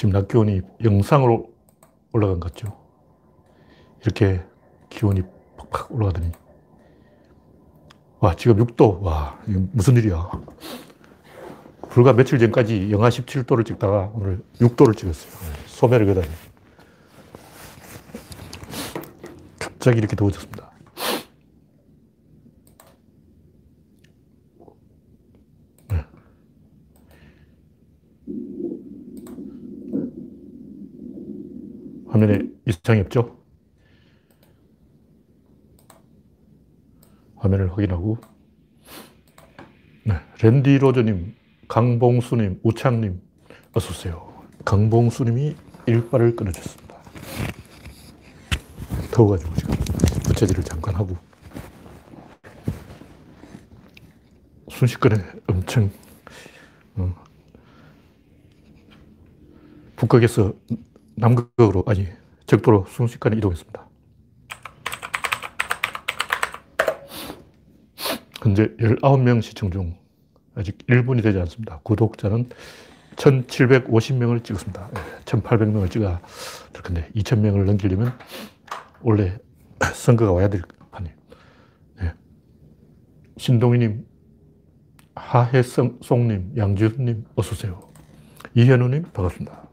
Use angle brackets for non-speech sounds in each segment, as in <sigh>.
지금 낮 기온이 영상으로 올라간 것 같죠. 이렇게 기온이 팍팍 올라가더니. 와, 지금 6도. 와, 무슨 일이야. 불과 며칠 전까지 영하 17도를 찍다가 오늘 6도를 찍었어요. 소멸을 거다니. 갑자기 이렇게 더워졌습니다. 네. 화면에 이상이 없죠? 화면을 확인하고 네. 랜디 로저님, 강봉수님, 우창님 어서오세요. 강봉수님이 일발을 끊어줬습니다. 더워가지고 지금 부채질을 잠깐 하고 순식간에 엄청 어, 북극에서 남극으로 아니 적도로 순식간에 이동했습니다. 현재 19명 시청 중 아직 1분이 되지 않습니다. 구독자는 1750명을 찍었습니다. 1800명을 찍어야 될 건데 2000명을 넘기려면 원래 <clears throat> 선거가 와야 될 판이에요. 네. 신동희님, 하혜송님, 양지훈님 어서오세요. 이현우님 반갑습니다.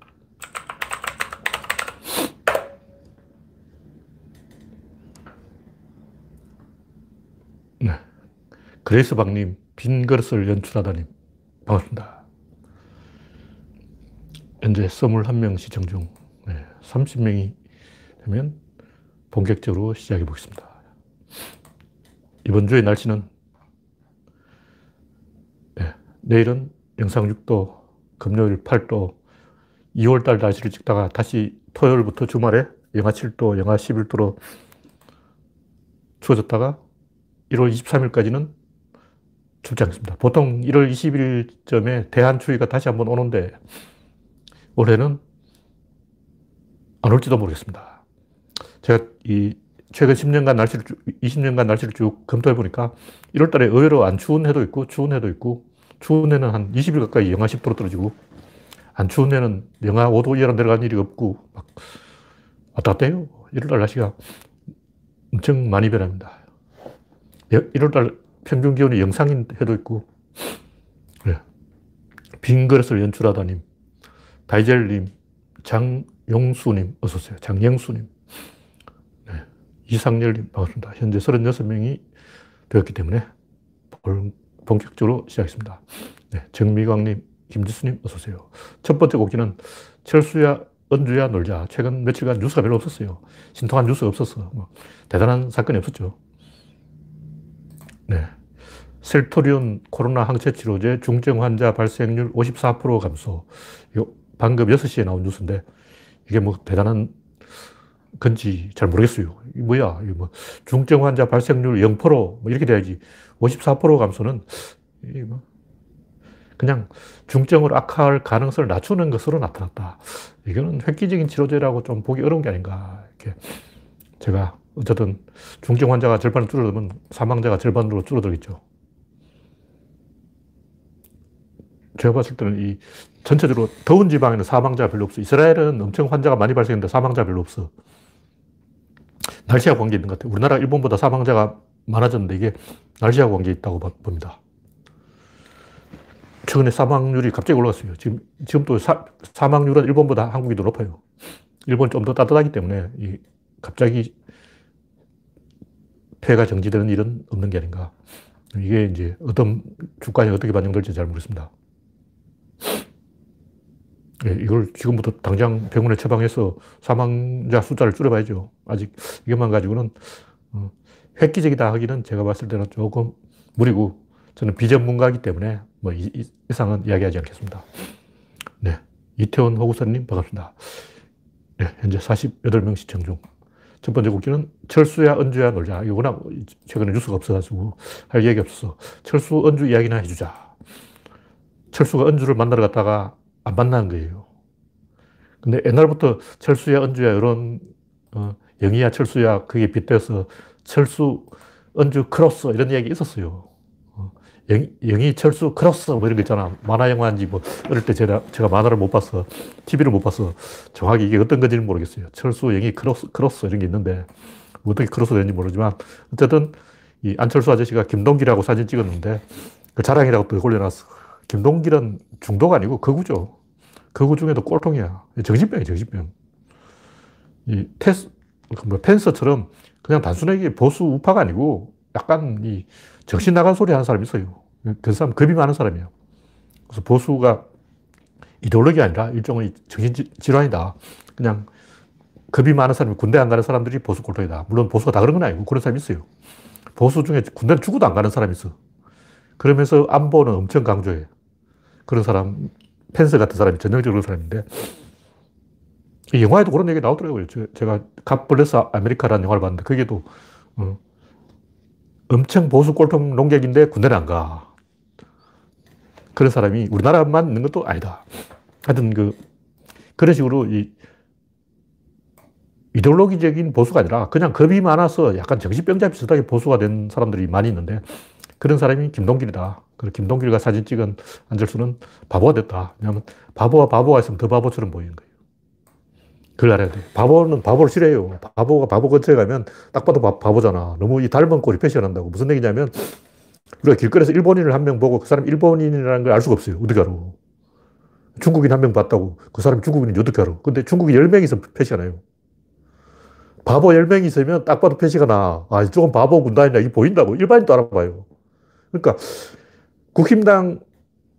네. 그레이스 박님, 빈 그릇을 연출하다님 반갑습니다. 현재 21명 시청 중 네, 30명이 되면 본격적으로 시작해 보겠습니다. 이번 주의 날씨는 네, 내일은 영상 6도, 금요일 8도, 2월달 날씨를 찍다가 다시 토요일부터 주말에 영하 7도, 영하 11도로 추워졌다가 1월 23일까지는 춥지 않습니다. 보통 1월 20일쯤에 대한추위가 다시 한번 오는데 올해는 안 올지도 모르겠습니다. 제가 이 최근 10년간 날씨를, 20년간 날씨를 쭉 검토해 보니까 1월 달에 의외로 안 추운 해도 있고, 추운 해도 있고, 추운 해는 한 20일 가까이 영하 10도로 떨어지고, 안 추운 해는 영하 5도 이하로 내려간 일이 없고, 막 왔다 갔다 해요. 1월 달 날씨가 엄청 많이 변합니다. 1월 달 평균 기온이 영상인 해도 있고, 네. 빈 그릇을 연출하다님, 다이젤님, 장용수님, 어서오세요. 장영수님. 네. 이상열님, 반갑습니다. 현재 36명이 되었기 때문에 본격적으로 시작했습니다. 네. 정미광님, 김지수님, 어서오세요. 첫 번째 곡기는 철수야, 은주야 놀자. 최근 며칠간 뉴스가 별로 없었어요. 신통한 뉴스가 없었어. 뭐 대단한 사건이 없었죠. 네. 셀토리온 코로나 항체 치료제 중증 환자 발생률 54% 감소. 방금 6시에 나온 뉴스인데 이게 뭐 대단한 건지 잘 모르겠어요. 이 뭐야? 이거 뭐 중증 환자 발생률 0%뭐 이렇게 돼야지. 54% 감소는 뭐 그냥 중증으로 악화할 가능성을 낮추는 것으로 나타났다. 이거는 획기적인 치료제라고 좀 보기 어려운 게 아닌가. 이렇게 제가 어쨌든 중증 환자가 절반을 줄어들면 사망자가 절반으로 줄어들겠죠. 제가 봤을 때는 이 전체적으로 더운 지방에는 사망자가 별로 없어. 이스라엘은 엄청 환자가 많이 발생했는데 사망자가 별로 없어. 날씨하고 관계 있는 것 같아요. 우리나라 일본보다 사망자가 많아졌는데 이게 날씨하고 관계 있다고 봅니다. 최근에 사망률이 갑자기 올라갔어요. 지금, 지금 또 사, 사망률은 일본보다 한국이 더 높아요. 일본 좀 더 따뜻하기 때문에 이 갑자기 폐가 정지되는 일은 없는 게 아닌가. 이게 이제 어떤 주가에 어떻게 반영될지 잘 모르겠습니다. 예, 이걸 지금부터 당장 병원에 처방해서 사망자 숫자를 줄여봐야죠. 아직 이것만 가지고는 어, 획기적이다 하기는 제가 봤을 때는 조금 무리고 저는 비전문가이기 때문에 뭐 이, 이상은 이야기하지 않겠습니다. 네. 이태원 호구선님 반갑습니다. 네, 현재 48명 시청 중. 첫 번째 곡기는 철수야 은주야 놀자. 이거 워낙 최근에 뉴스가 없어가지고 할 얘기 없어서 철수 은주 이야기나 해주자. 철수가 은주를 만나러 갔다가 안 만나는 거예요. 근데 옛날부터 철수야, 은주야, 이런, 어, 영희야, 철수야, 그게 빗대서 철수, 언주, 크로스, 이런 이야기 있었어요. 어, 영, 영희, 철수, 크로스 뭐 이런 거 있잖아. 만화 영화인지 뭐 어릴 때 제가, 제가 만화를 못 봤어. TV를 못 봤어. 정확히 이게 어떤 건지는 모르겠어요. 철수, 영희, 크로스, 크로스 이런 게 있는데 어떻게 크로스 되는지 모르지만 어쨌든 이 안철수 아저씨가 김동길하고 사진 찍었는데 그 자랑이라고 또 올려놨어. 김동길은 중도가 아니고 극우죠. 극우 중에도 꼴통이야. 정신병이야, 정신병. 이 테스, 그뭐 펜서처럼 그냥 단순하게 보수 우파가 아니고 약간 이 정신 나간 소리 하는 사람이 있어요. 그 사람 겁이 많은 사람이에요. 그래서 보수가 이데올로기 아니라 일종의 정신질환이다. 그냥 겁이 많은 사람이 군대 안 가는 사람들이 보수 꼴통이다. 물론 보수가 다 그런 건 아니고 그런 사람이 있어요. 보수 중에 군대는 죽어도 안 가는 사람이 있어. 그러면서 안보는 엄청 강조해. 그런 사람, 펜스 같은 사람이 전형적으로 사람인데, 이 영화에도 그런 얘기 나오더라고요. 제가 갓블레스 아메리카라는 영화를 봤는데, 거기에도, 어, 엄청 보수 꼴통 농객인데 군대를 안 가. 그런 사람이 우리나라만 있는 것도 아니다. 하여튼 그, 그런 식으로 이 이데올로기적인 보수가 아니라 그냥 겁이 많아서 약간 정신병자 비슷하게 보수가 된 사람들이 많이 있는데 그런 사람이 김동길이다. 그리고 김동길과 사진 찍은 안철수는 바보가 됐다. 왜냐하면 바보와 바보가 있으면 더 바보처럼 보이는 거예요. 그걸 알아야 돼. 바보는 바보를 싫어해요. 바보가 바보 근처에 가면 딱 봐도 바, 바보잖아. 너무 이 닮은 꼴이 패션한다고. 무슨 얘기냐면 우리가 길거리에서 일본인을 한 명 보고 그 사람 일본인이라는 걸 알 수가 없어요. 어떻게 알아? 중국인 한 명 봤다고 그 사람이 중국인인지 어떻게 알아? 근데 중국인 10명이서 패시하나요? 바보 10명이 있으면 딱 봐도 표시가 나. 아, 이쪽은 바보 군단이다. 이게 보인다고. 일반인도 알아봐요. 그러니까 국힘당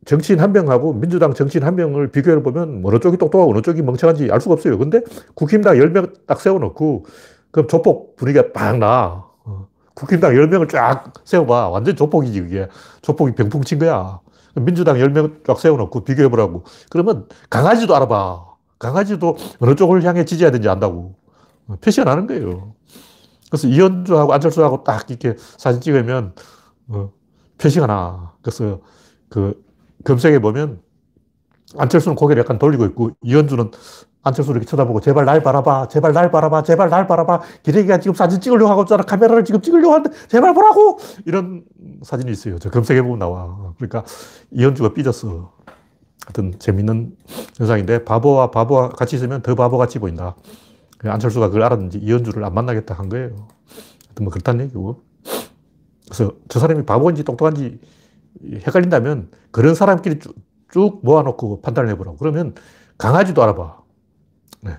정치인 한 명하고 민주당 정치인 한 명을 비교해 보면 어느 쪽이 똑똑하고 어느 쪽이 멍청한지 알 수가 없어요. 근데 국힘당 10명 딱 세워놓고 그럼 조폭 분위기가 빡 나. 어. 국힘당 10명을 쫙 세워봐. 완전 조폭이지, 그게. 조폭이 병풍 친 거야. 민주당 10명 쫙 세워놓고 비교해보라고. 그러면 강아지도 알아봐. 강아지도 어느 쪽을 향해 지지해야 되는지 안다고. 표시가 나는 거예요. 그래서 이현주하고 안철수하고 딱 이렇게 사진 찍으면 어, 표시가 나. 그래서 그 검색해 보면 안철수는 고개를 약간 돌리고 있고 이현주는 안철수를 이렇게 쳐다보고 제발 날 바라봐, 제발 날 바라봐, 제발 날 바라봐. 기레기가 지금 사진 찍으려고 하고 있잖아. 카메라를 지금 찍으려고 하는데 제발 보라고! 이런 사진이 있어요. 저 검색해 보면 나와. 그러니까 이현주가 삐졌어. 하여튼 재밌는 현상인데 바보와 바보와 같이 있으면 더 바보같이 보인다. 안철수가 그걸 알았는지 이현주를 안 만나겠다 한 거예요. 하여튼 뭐 그렇다는 얘기고. 그래서 저 사람이 바보인지 똑똑한지 헷갈린다면 그런 사람끼리 쭉, 쭉 모아놓고 판단을 해보라고. 그러면 강아지도 알아봐. 네.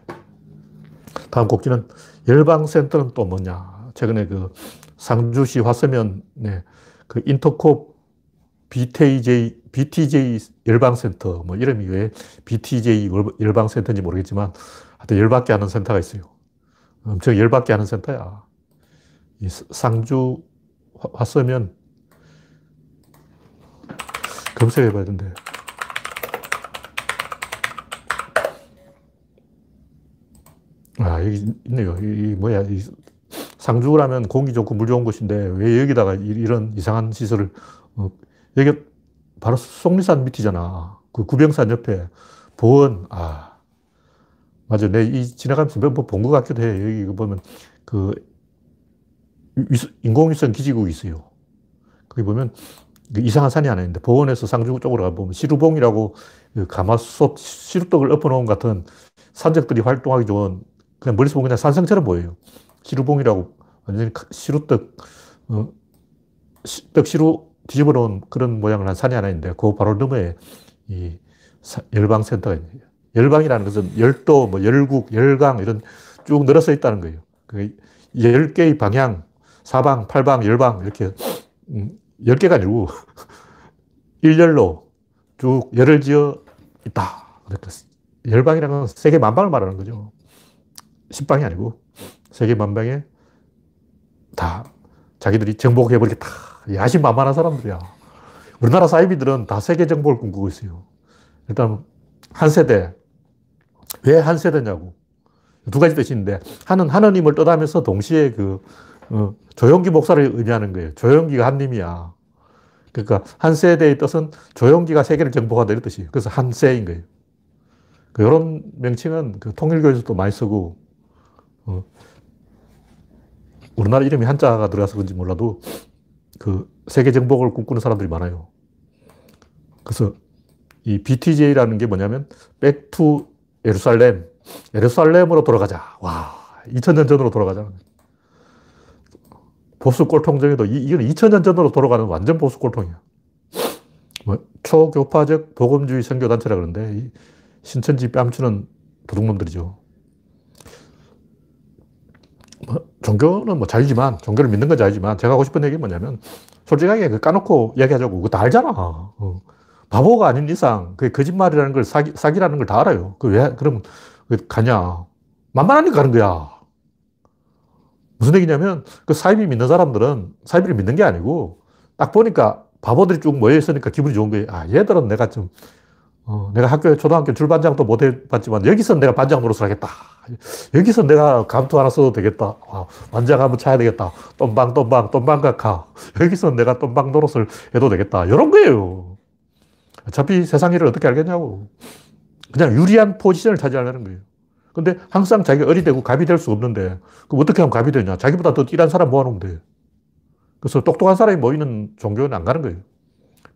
다음 곡지는 열방센터는 또 뭐냐. 최근에 그 상주시 화서면, 네. 그 인터콥 BTJ, BTJ 열방센터, 뭐 이름이 왜 BTJ 열방센터인지 모르겠지만 하여튼 열받게 하는 센터가 있어요. 엄청 열받게 하는 센터야. 이 상주 왔으면 검색해 봐야 된대. 아, 여기 있네요. 이, 뭐야. 이 상주라면 공기 좋고 물 좋은 곳인데 왜 여기다가 이 런 이상한 시설을, 어, 여기 바로 속리산 밑이잖아. 그 구병산 옆에 보원, 아, 맞아. 내 이 지나가면서 몇 번 본 것 같기도 해. 여기 보면 그 인공위성 기지국이 있어요. 거기 보면 그 이상한 산이 하나 있는데 보원에서 상주 쪽으로 가보면 시루봉이라고 그 가마솥 시루떡을 엎어놓은 같은 산적들이 활동하기 좋은 그냥 멀리서 보면 그냥 산성처럼 보여요. 시루봉이라고 완전히 시루떡, 어, 떡 시루 뒤집어 놓은 그런 모양을 한 산이 하나 있는데 그 바로 너머에 이 열방센터가 있네요. 열방이라는 것은 열도, 뭐 열국, 열강 이런 쭉 늘어서 있다는 거예요. 그 10개의 방향, 사방, 팔방, 열방 이렇게 음, 10개가 아니고 <laughs> 일열로 쭉 열을 지어 있다. 열방이라는 건 세계 만방을 말하는 거죠. 십방이 아니고 세계 만방에 다 자기들이 정복해버리겠다. 야심만만한 사람들이야. 우리나라 사이비들은 다 세계 정복을 꿈꾸고 있어요. 일단 한 세대, 왜 한 세대냐고. 두 가지 뜻이 있는데, 하는 하느님을 떠나면서 동시에 그, 어, 조용기 목사를 의미하는 거예요. 조용기가 한님이야. 그러니까 한 세대의 뜻은 조용기가 세계를 정복한다 이런 뜻이에요. 그래서 한 세인 거예요. 그 이런 명칭은 그 통일교에서도 많이 쓰고, 어, 우리나라 이름이 한자가 들어가서 그런지 몰라도 그 세계 정복을 꿈꾸는 사람들이 많아요. 그래서 이 BTJ라는 게 뭐냐면 to 예루살렘, 예루살렘으로 돌아가자. 와, 2000년 전으로 돌아가자. 보수 꼴통정에도 이건 2000년 전으로 돌아가는 완전 보수 꼴통이야. 뭐 초교파적 복음주의 선교단체라 그러는데 신천지 뺨치는 도둑놈들이죠. 뭐 종교는 뭐 자유지만 종교를 믿는 건 자유지만 제가 하고 싶은 얘기는 뭐냐면 솔직하게 그 까놓고 이야기하자고 그거 다 알잖아. 어. 바보가 아닌 이상 그 거짓말이라는 걸 사기, 사기라는 걸 다 알아요. 그 왜, 그럼 가냐. 만만하니까 가는 거야. 무슨 얘기냐면 그 사이비 믿는 사람들은 사이비를 믿는 게 아니고 딱 보니까 바보들이 쭉 모여 있으니까 기분이 좋은 거예요. 아, 얘들은 내가 좀, 어, 내가 학교에 초등학교 줄반장도 못 해봤지만 여기서 내가 반장 노릇을 하겠다. 여기서 내가 감투 하나 써도 되겠다. 와, 완장 한번 차야 되겠다. 똠방, 똠방, 똠방각하. 여기서 내가 똠방 노릇을 해도 되겠다. 이런 거예요. 어차피 세상 일을 어떻게 알겠냐고. 그냥 유리한 포지션을 차지하려는 거예요. 근데 항상 자기가 어리되고 갑이 될 수 없는데, 그럼 어떻게 하면 갑이 되냐? 자기보다 더 띠란 사람 모아놓으면 돼. 그래서 똑똑한 사람이 모이는 종교는 안 가는 거예요.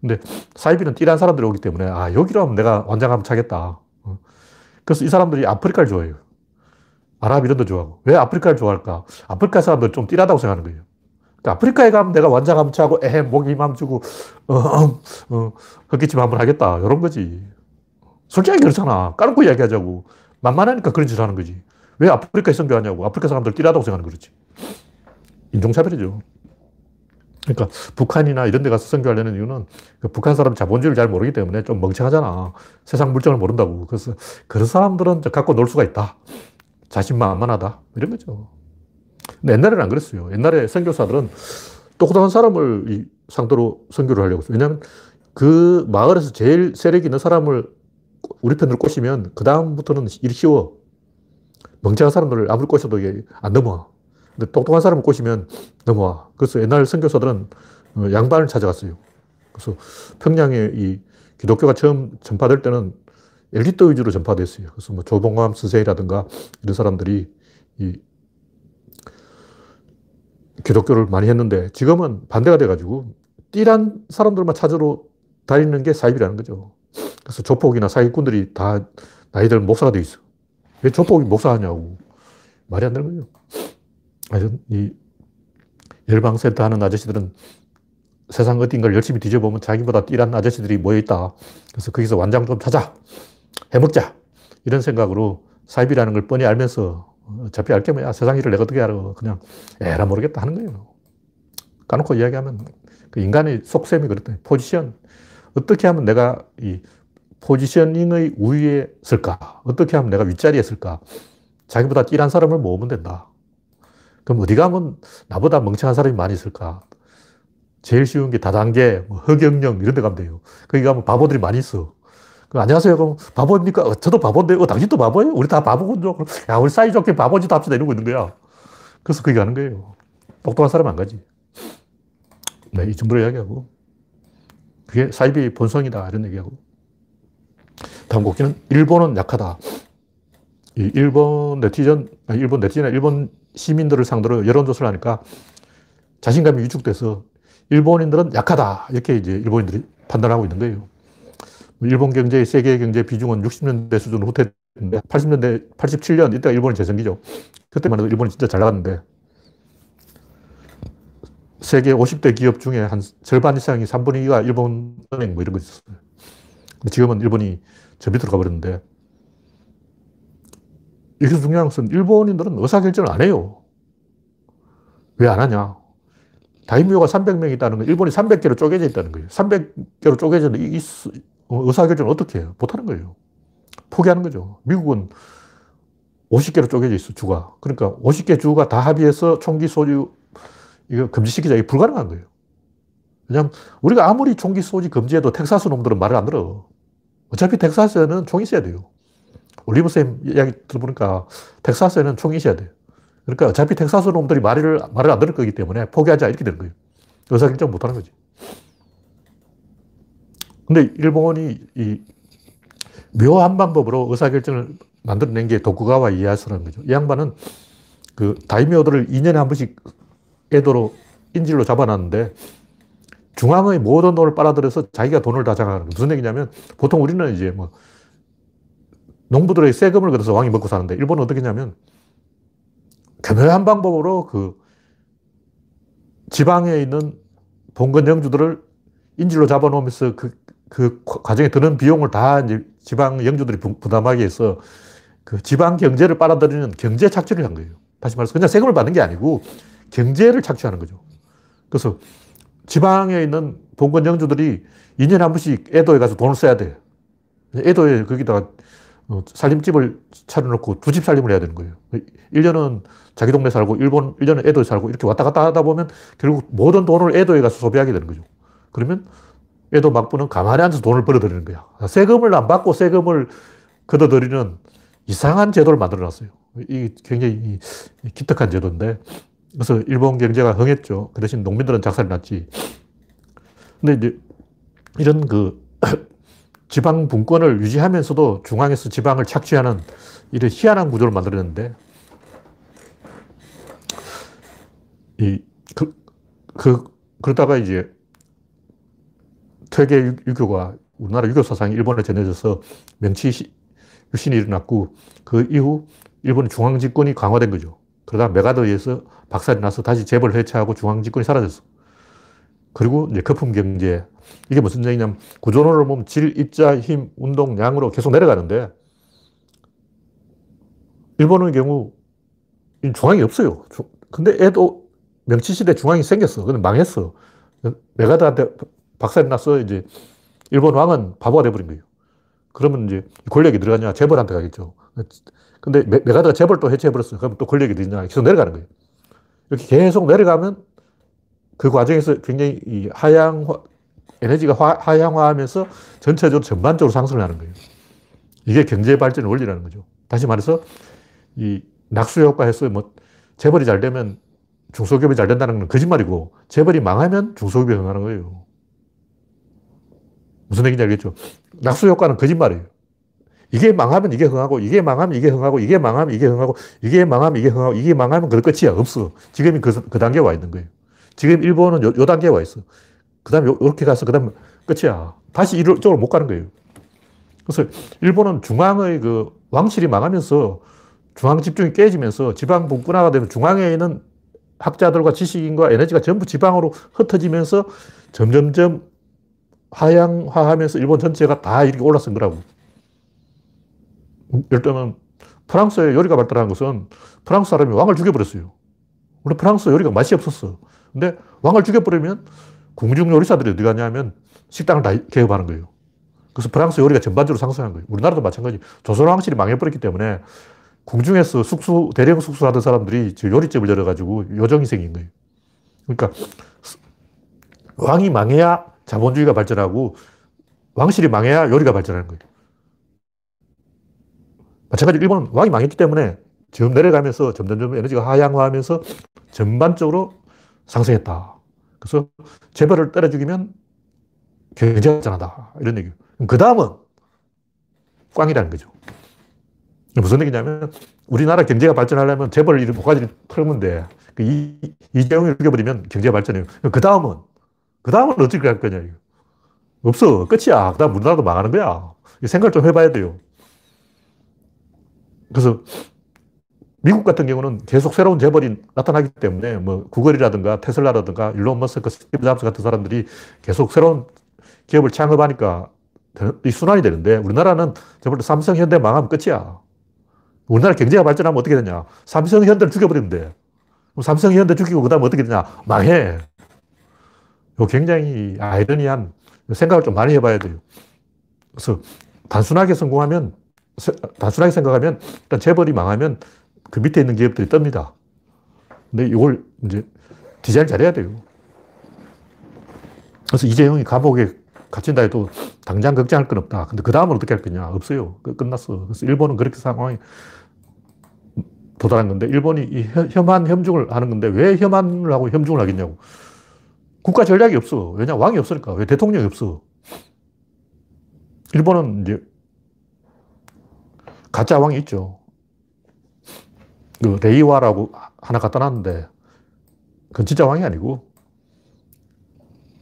근데 사이비는 띠란 사람들이 오기 때문에, 아, 여기로 하면 내가 완장하면 차겠다. 어. 그래서 이 사람들이 아프리카를 좋아해요. 아랍 이런 데 좋아하고. 왜 아프리카를 좋아할까? 아프리카 사람들 좀 띠라다고 생각하는 거예요. 그러니까 아프리카에 가면 내가 완장하면 차고, 에헤, 목이 맘주고, 어, 어, 어, 헛기침 한번 하겠다. 이런 거지. 솔직하게 그렇잖아. 까놓고 이야기하자고. 만만하니까 그런 짓을 하는 거지. 왜 아프리카에 선교하냐고. 아프리카 사람들 띠라다고 생각하는 거지. 인종차별이죠. 그러니까 북한이나 이런 데 가서 선교하려는 이유는 그 북한 사람 자본주의를 잘 모르기 때문에 좀 멍청하잖아. 세상 물정을 모른다고. 그래서 그런 사람들은 갖고 놀 수가 있다. 자신만만하다. 이런 거죠. 근데 옛날에는 안 그랬어요. 옛날에 선교사들은 똑똑한 사람을 상대로 선교를 하려고 했어요. 왜냐하면 그 마을에서 제일 세력 있는 사람을 우리 편으로 꼬시면 그 다음부터는 일이 쉬워. 멍청한 사람들을 아무리 꼬셔도 이게 안 넘어와. 근데 똑똑한 사람을 꼬시면 넘어와. 그래서 옛날 선교사들은 어, 양반을 찾아갔어요. 그래서 평양에 이 기독교가 처음 전파될 때는 엘리트 위주로 전파됐어요. 그래서 뭐 조봉암 스세이라든가 이런 사람들이 이 기독교를 많이 했는데 지금은 반대가 돼가지고 띠란 사람들만 찾으러 다니는 게 사입이라는 거죠. 그래서 조폭이나 사기꾼들이 다 나이들 목사가 돼 있어. 왜 조폭이 목사하냐고. 말이 안 되는 거죠. 이 열방센터 하는 아저씨들은 세상 어딘가를 열심히 뒤져보면 자기보다 띠란 아저씨들이 모여있다. 그래서 거기서 완장 좀 찾아. 해먹자. 이런 생각으로 사입이라는 걸 뻔히 알면서 어차피 알게 뭐야. 세상 일을 내가 어떻게 알아. 그냥 에라 모르겠다 하는 거예요. 까놓고 이야기하면 그 인간의 속셈이 그렇다. 포지션. 어떻게 하면 내가 이 포지셔닝의 우위에 설까? 어떻게 하면 내가 윗자리에 설까? 자기보다 띠란 사람을 모으면 된다. 그럼 어디 가면 나보다 멍청한 사람이 많이 있을까? 제일 쉬운 게 다단계, 뭐 허경영 이런 데 가면 돼요. 거기 가면 바보들이 많이 있어. 그럼 안녕하세요. 그럼 바보입니까? 어, 저도 바보인데, 어, 당신도 바보예요? 우리 다 바보군요. 야, 우리 사이좋게 바보짓 합시다. 이러고 있는 거야. 그래서 거기 가는 거예요. 똑똑한 사람 안 가지. 네, 이 정도로 이야기하고. 그게 사이비 본성이다. 이런 얘기하고. 곡기는 일본은 약하다. 이 일본 네티즌, 일본 네티즌, 일본 시민들을 상대로 여론조사를 하니까 자신감이 위축돼서 일본인들은 약하다. 이렇게 이제 일본인들이 판단하고 있는 거예요. 일본 경제의 세계 경제 비중은 60년대 수준으로 후퇴했는데 80년대, 87년 이때가 일본이 재성기죠. 그때만 해도 일본이 진짜 잘 나갔는데 세계 50대 기업 중에 한 절반 이상이 3분의 2가 일본 은행 뭐 이런 거 있었어요. 지금은 일본이 저 밑으로 가버렸는데 여기서 중요한 것은 일본인들은 의사결정을 안 해요. 왜 안 하냐? 다이묘가 300명 있다는 건 일본이 300개로 쪼개져 있다는 거예요. 300개로 쪼개져 있는데 어, 의사결정을 어떻게 해요? 못하는 거예요. 포기하는 거죠. 미국은 50개로 쪼개져 있어, 주가. 그러니까 50개 주가 다 합의해서 총기 소유 이거 금지시키자. 이게 불가능한 거예요. 왜냐면 우리가 아무리 총기 소지 금지해도 텍사스 놈들은 말을 안 들어. 어차피 텍사스에는 총이 있어야 돼요. 올리브쌤 이야기 들어보니까 텍사스에는 총이 있어야 돼요. 그러니까 어차피 텍사스 놈들이 말을, 말을 안 들을 거기 때문에 포기하자 이렇게 되는 거예요. 의사결정 못 하는 거지. 근데 일본이 이 묘한 방법으로 의사결정을 만들어낸 게 도쿠가와 이에야스라는 거죠. 이 양반은 그 다이묘들을 2년에 한 번씩 애도로 인질로 잡아놨는데 중앙의 모든 돈을 빨아들여서 자기가 돈을 다 장악하는 무슨 얘기냐면 보통 우리는 이제 뭐 농부들의 세금을 걷어서 왕이 먹고 사는데 일본은 어떻게 했냐면 교묘한 방법으로 그 지방에 있는 봉건 영주들을 인질로 잡아놓으면서 그, 그 과정에 드는 비용을 다 이제 지방 영주들이 부담하게 해서 그 지방 경제를 빨아들이는 경제 착취를 한 거예요. 다시 말해서 그냥 세금을 받는 게 아니고 경제를 착취하는 거죠. 그래서 지방에 있는 봉건 영주들이 2년에 한 번씩 애도에 가서 돈을 써야 돼. 애도에 거기다가 어, 살림집을 차려놓고 두 집 살림을 해야 되는 거예요. 1년은 자기 동네 살고, 일본 1년은 애도에 살고, 이렇게 왔다 갔다 하다 보면 결국 모든 돈을 애도에 가서 소비하게 되는 거죠. 그러면 애도 막부는 가만히 앉아서 돈을 벌어들이는 거야. 세금을 안 받고 세금을 걷어들이는 이상한 제도를 만들어 놨어요. 이 굉장히 기특한 제도인데, 그래서 일본 경제가 흥했죠. 그 대신 농민들은 작살이 났지. 근데 이제 이런 그 <coughs> 지방 분권을 유지하면서도 중앙에서 지방을 착취하는 이런 희한한 구조를 만들었는데, 이, 그, 그, 그러다가 이제 퇴계 유교가 우리나라 유교 사상이 일본에 전해져서 명치 유신이 일어났고 그 이후 일본 중앙 집권이 강화된 거죠. 그러다 메가더에서 박살이 나서 다시 재벌 해체하고 중앙 집권이 사라졌어. 그리고 이제 거품 경제, 이게 무슨 얘기냐면 구조론을 보면 질, 입자, 힘, 운동, 양으로 계속 내려가는데 일본의 경우 중앙이 없어요. 근데 애도 명치시대 중앙이 생겼어. 근데 망했어. 메가드한테 박살이 났어. 이제 일본 왕은 바보가 돼버린 거예요. 그러면 이제 권력이 들어가냐? 재벌한테 가겠죠. 근데 메, 메가드가 재벌 또 해체해버렸어. 그럼 또 권력이 들냐? 계속 내려가는 거예요. 이렇게 계속 내려가면 그 과정에서 굉장히 하향화, 에너지가 화, 양화하면서 전체적으로 전반적으로 상승을 하는 거예요. 이게 경제 발전의 원리라는 거죠. 다시 말해서 이 낙수 효과에서 뭐 재벌이 잘 되면 중소기업이 잘 된다는 건 거짓말이고 재벌이 망하면 중소기업이 흥하는 거예요. 무슨 얘기인지 알겠죠? 낙수 효과는 거짓말이에요. 이게 망하면 이게 흥하고, 이게 망하면 이게 흥하고, 이게 망하면 이게 흥하고, 이게 망하면 이게 흥하고, 이게 망하면 그 끝이야. 없어. 지금이 그, 그 단계에 와 있는 거예요. 지금 일본은 요, 요 단계에 와 있어. 그 다음에 이렇게 가서 그 다음에 끝이야. 다시 이쪽으로 못 가는 거예요. 그래서 일본은 중앙의 그 왕실이 망하면서 중앙 집중이 깨지면서 지방 분권화가 되면 중앙에 있는 학자들과 지식인과 에너지가 전부 지방으로 흩어지면서 점점점 하향화하면서 일본 전체가 다 이렇게 올라선 거라고. 예를 들면 프랑스의 요리가 발달한 것은 프랑스 사람이 왕을 죽여버렸어요. 우리 프랑스 요리가 맛이 없었어. 근데 왕을 죽여버리면 궁중 요리사들이 어디 가냐면 식당을 다 개업하는 거예요. 그래서 프랑스 요리가 전반적으로 상승한 거예요. 우리나라도 마찬가지. 조선 왕실이 망해버렸기 때문에 궁중에서 숙수, 대령 숙수하던 사람들이 요리집을 열어가지고 요정이 생긴 거예요. 그러니까 왕이 망해야 자본주의가 발전하고 왕실이 망해야 요리가 발전하는 거예요. 마찬가지로 일본은 왕이 망했기 때문에 지금 내려가면서 점점점 에너지가 하향화하면서 전반적으로 상승했다. 그래서 재벌을 때려 죽이면 경제가 발전하다. 이런 얘기예요. 그 다음은 꽝이라는 거죠. 무슨 얘기냐면 우리나라 경제가 발전하려면 재벌 이런 모가지를 털면 돼. 그 이, 이재용을 죽여버리면 경제가 발전해요. 그 다음은, 그 다음은 어떻게 할 거냐. 이거. 없어. 끝이야. 그 다음 우리나라도 망하는 거야. 생각을 좀 해봐야 돼요. 그래서 미국 같은 경우는 계속 새로운 재벌이 나타나기 때문에 뭐 구글이라든가 테슬라라든가 일론 머스크, 스티브 잡스 같은 사람들이 계속 새로운 기업을 창업하니까 이 순환이 되는데 우리나라는 저번 삼성, 현대 망하면 끝이야. 우리나라 경제가 발전하면 어떻게 되냐. 삼성, 현대를 죽여버리면 돼. 삼성, 현대 죽이고 그 다음에 어떻게 되냐. 망해. 이 굉장히 아이러니한 생각을 좀 많이 해봐야 돼요. 그래서 단순하게 성공하면, 단순하게 생각하면 일단 재벌이 망하면 그 밑에 있는 기업들이 뜹니다. 근데 이걸 이제 디자인 잘해야 돼요. 그래서 이재용이 감옥에 갇힌다 해도 당장 걱정할 건 없다. 근데 그 다음은 어떻게 할 거냐? 없어요. 끝났어. 그래서 일본은 그렇게 상황이 도달한 건데, 일본이 이 혐한 혐중을 하는 건데, 왜 혐한을 하고 혐중을 하겠냐고. 국가 전략이 없어. 왜냐? 왕이 없으니까. 왜 대통령이 없어? 일본은 이제 가짜 왕이 있죠. 그 레이와라고 하나 갖다 놨는데 그건 진짜 왕이 아니고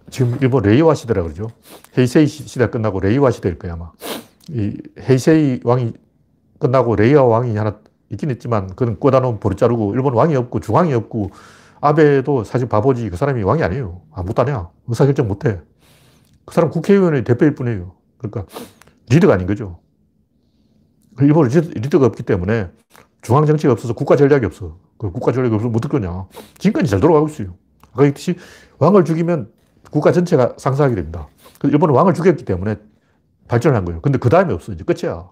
지금 일본 레이와 시대라 그러죠. 헤이세이 시대 끝나고 레이와 시대일 거야, 아마. 이 헤이세이 왕이 끝나고 레이와 왕이 하나 있긴 있지만 그는 꿔다 놓은 보릿자루고 일본 왕이 없고 중앙이 없고 아베도 사실 바보지 그 사람이 왕이 아니에요. 아무것도 아니야. 의사결정 못해. 그 사람 국회의원의 대표일 뿐이에요. 그러니까 리더가 아닌 거죠. 일본 리더가 없기 때문에 중앙 정치가 없어서 국가 전략이 없어. 그 국가 전략이 없으면 어떡 거냐. 지금까지 잘 돌아가고 있어요. 아까 했듯이 왕을 죽이면 국가 전체가 상승하게 됩니다. 일본은 왕을 죽였기 때문에 발전을 한 거예요. 근데 그 다음에 없어. 이제 끝이야.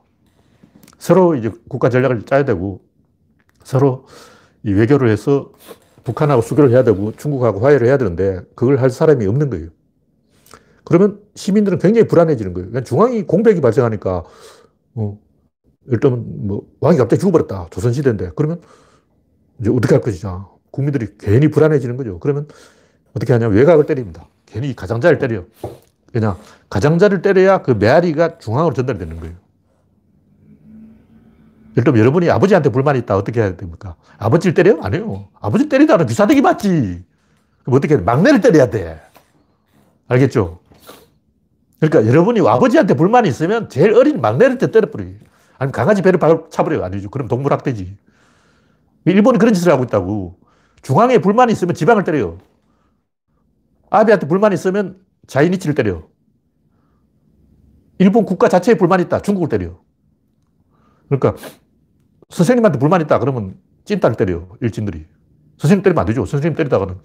서로 이제 국가 전략을 짜야 되고 서로 이 외교를 해서 북한하고 수교를 해야 되고 중국하고 화해를 해야 되는데 그걸 할 사람이 없는 거예요. 그러면 시민들은 굉장히 불안해지는 거예요. 그러니까 중앙이 공백이 발생하니까 어, 일단 뭐 왕이 갑자기 죽어버렸다. 조선시대인데 그러면 이제 어떻게 할 것이냐. 국민들이 괜히 불안해지는 거죠. 그러면 어떻게 하냐. 외곽을 때립니다. 괜히 가장자를 때려. 그냥 가장자를 때려야 그 메아리가 중앙으로 전달되는 거예요. 예를 여러분이 아버지한테 불만이 있다. 어떻게 해야 됩니까? 아버지를 때려? 아니요. 아버지 때리다는 귀사대기 맞지. 그럼 어떻게 해? 막내를 때려야 돼. 알겠죠? 그러니까 여러분이 아버지한테 불만이 있으면 제일 어린 막내를 때려버려. 아니면 강아지 배를 차버려. 아니죠. 그럼 동물학대지. 일본이 그런 짓을 하고 있다고. 중앙에 불만이 있으면 지방을 때려요. 아베한테 불만이 있으면 자이니치를 때려. 일본 국가 자체에 불만이 있다. 중국을 때려. 그러니까 선생님한테 불만이 있다. 그러면 찐따를 때려. 일진들이. 선생님 때리면 안 되죠. 선생님 때리다가는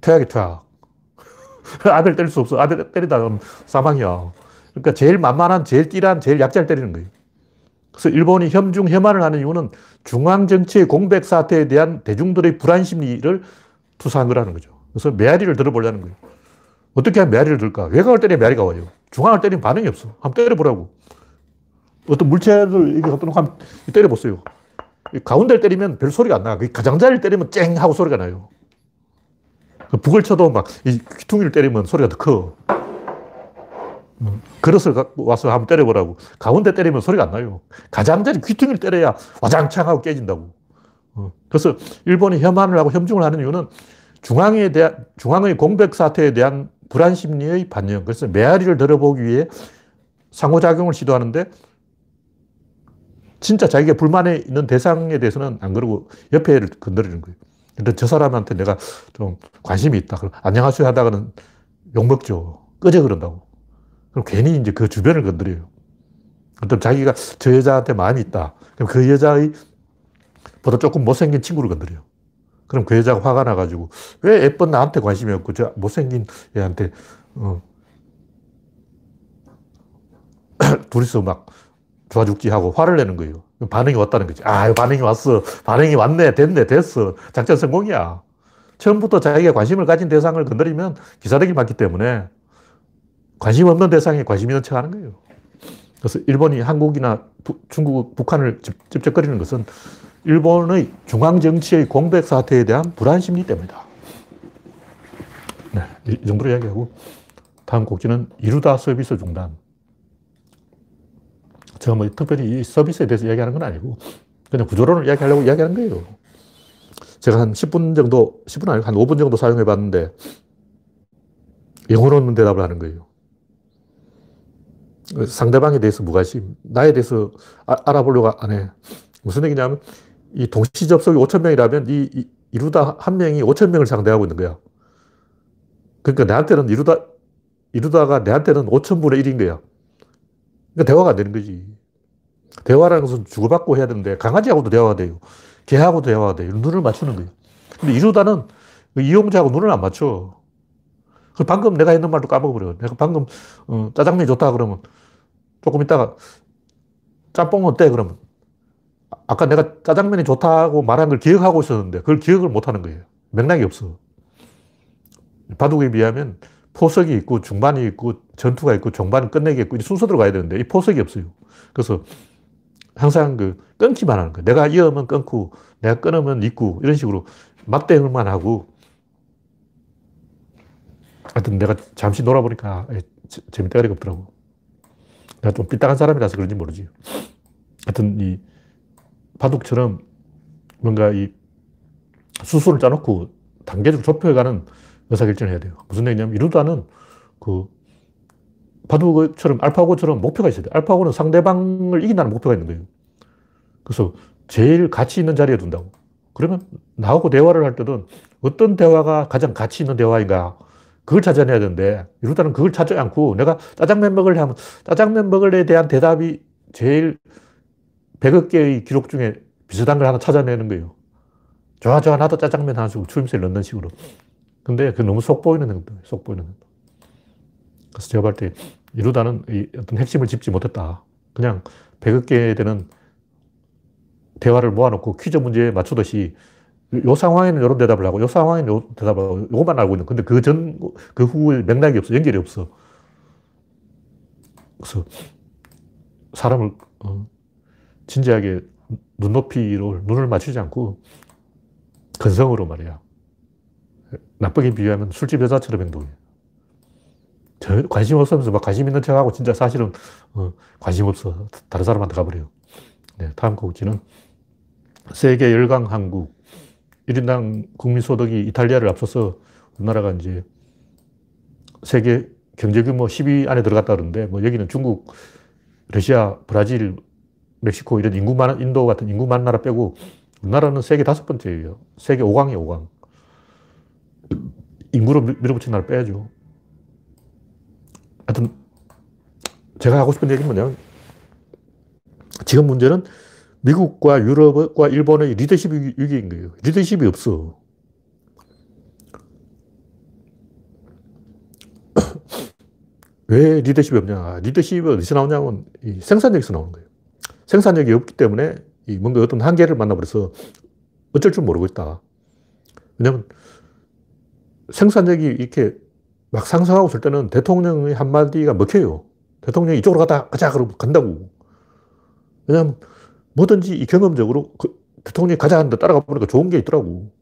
퇴학이 퇴학. <laughs> 아들 때릴 수 없어. 아들 때리다가는 사망이야. 그러니까 제일 만만한, 제일 띠란, 제일 약자를 때리는 거예요. 그래서 일본이 혐중, 혐한을 하는 이유는 중앙 정치의 공백 사태에 대한 대중들의 불안 심리를 투사한 거라는 거죠. 그래서 메아리를 들어보려는 거예요. 어떻게 하면 메아리를 들까? 외곽을 때리면 메아리가 와요. 중앙을 때리면 반응이 없어. 한번 때려보라고. 어떤 물체를 이렇게 갖다 놓고 한번 때려보세요. 가운데를 때리면 별 소리가 안 나. 가장자리를 때리면 쨍 하고 소리가 나요. 그 북을 쳐도 막 이 귀퉁이를 때리면 소리가 더 커. 그릇을 갖고 와서 한번 때려보라고. 가운데 때리면 소리가 안 나요. 가장자리 귀퉁이를 때려야 와장창 하고 깨진다고. 어. 그래서 일본이 혐한을 하고 혐중을 하는 이유는 중앙에 대한, 중앙의 공백 사태에 대한 불안 심리의 반영. 그래서 메아리를 들어보기 위해 상호작용을 시도하는데 진짜 자기가 불만에 있는 대상에 대해서는 안 그러고 옆에를 건드리는 거예요. 근데 저 사람한테 내가 좀 관심이 있다. 그럼 안녕하세요 하다가는 욕먹죠. 꺼져 그런다고. 그럼 괜히 이제 그 주변을 건드려요. 어떤 자기가 저 여자한테 마음이 있다. 그럼 그 여자의 보다 조금 못생긴 친구를 건드려요. 그럼 그 여자가 화가 나가지고 왜 예쁜 나한테 관심이 없고 저 못생긴 애한테 어. <clears throat> 둘이서 막 좋아 죽기 하고 화를 내는 거예요. 반응이 왔다는 거지. 아, 반응이 왔어. 반응이 왔네. 됐네. 됐어. 작전 성공이야. 처음부터 자기가 관심을 가진 대상을 건드리면 기사되기 많기 때문에 관심 없는 대상에 관심 있는 척 하는 거예요. 그래서 일본이 한국이나 부, 중국, 북한을 찝쩍거리는 것은 일본의 중앙정치의 공백 사태에 대한 불안 심리 때문이다. 네, 이 정도로 이야기하고 다음 곡지는 이루다 서비스 중단. 제가 뭐 특별히 이 서비스에 대해서 이야기하는 건 아니고 그냥 구조론을 이야기하려고 이야기하는 거예요. 제가 한 10분 정도, 10분 아니고 한 5분 정도 사용해 봤는데 영혼 없는 대답을 하는 거예요. 상대방에 대해서 무관심, 나에 대해서 아, 알아보려고 안 해. 무슨 얘기냐면 이 동시 접속이 5천 명이라면 이, 이 이루다 한 명이 5천 명을 상대하고 있는 거야. 그러니까 내한테는 이루다, 이루다가 내한테는 5천 분의 1인 거야. 그러니까 대화가 안 되는 거지. 대화라는 것은 주고받고 해야 되는데 강아지하고도 대화가 돼요. 개하고도 대화가 돼요. 눈을 맞추는 거예요. 근데 이루다는 그 이용자하고 눈을 안 맞춰. 방금 내가 했는 말도 까먹어버려. 내가 방금 어, 짜장면이 좋다 그러면 조금 있다가 짬뽕 어때? 그러면 아까 내가 짜장면이 좋다고 말한 걸 기억하고 있었는데 그걸 기억을 못 하는 거예요. 맥락이 없어. 바둑에 비하면 포석이 있고 중반이 있고 전투가 있고 종반은 끝내기 있고 순서대로 가야 되는데 이 포석이 없어요. 그래서 항상 그 끊기만 하는 거예요. 내가 이으면 끊고 내가 끊으면 있고 이런 식으로 막대응만 하고 하여튼 내가 잠시 놀아보니까 재밌다가 없더라고. 내가 좀 삐딱한 사람이라서 그런지 모르지. 하여튼 이 바둑처럼 뭔가 이 수술을 짜놓고 단계적으로 좁혀가는 의사결정을 해야 돼요. 무슨 얘기냐면 이루다는 그 바둑처럼 알파고처럼 목표가 있어야 돼요. 알파고는 상대방을 이긴다는 목표가 있는 거예요. 그래서 제일 가치 있는 자리에 둔다고. 그러면 나하고 대화를 할 때는 어떤 대화가 가장 가치 있는 대화인가 그걸 찾아내야 되는데 이루다는 그걸 찾지 않고 내가 짜장면 먹을래 하면 짜장면 먹을래에 대한 대답이 제일 100억 개의 기록 중에 비슷한 걸 하나 찾아내는 거예요. 좋아, 좋아, 나도 짜장면 하나 주고 추임새를 넣는 식으로. 근데 그 너무 속 보이는 행동, 속 보이는 행동. 그래서 제가 볼때 이루다는 어떤 핵심을 짚지 못했다. 그냥 100억 개 되는 대화를 모아놓고 퀴즈 문제에 맞추듯이 요 상황에는 이런 대답을 하고 요 상황에는 요 대답을 하고 요것만 알고 있는 근데 그 전, 그 후에 맥락이 없어. 연결이 없어. 그래서 사람을 어, 진지하게 눈높이로 눈을 맞추지 않고 근성으로 말이야. 나쁘게 비유하면 술집 여자처럼 행동해. 저 관심 없으면서 막 관심 있는 척하고 진짜 사실은 어, 관심 없어. 다른 사람한테 가버려요. 네, 다음 곡지는 세계 열강 한국. 1인당 국민소득이 이탈리아를 앞서서 우리나라가 이제 세계 경제 규모 10위 안에 들어갔다 그러는데 뭐 여기는 중국, 러시아, 브라질, 멕시코 이런 인구 많은 인도 같은 인구 많은 나라 빼고 우리나라는 세계 다섯 번째예요. 세계 5강이에요, 5강. 인구로 밀어붙인 나라 빼야죠. 하여튼 제가 하고 싶은 얘기는 뭐냐면 지금 문제는 미국과 유럽과 일본의 리더십 위기인 거예요. 리더십이 없어. <clears throat> 왜 리더십이 없냐? 리더십이 어디서 나오냐면 생산력에서 나오는 거예요. 생산력이 없기 때문에 뭔가 어떤 한계를 만나버려서 어쩔 줄 모르고 있다. 왜냐면 생산력이 이렇게 막 상승하고 있을 때는 대통령의 한마디가 먹혀요. 대통령이 이쪽으로 가다 가자 그러면 간다고. 왜냐면 뭐든지 경험적으로 그 대통령이 가자 하는데 따라가 보니까 좋은 게 있더라고.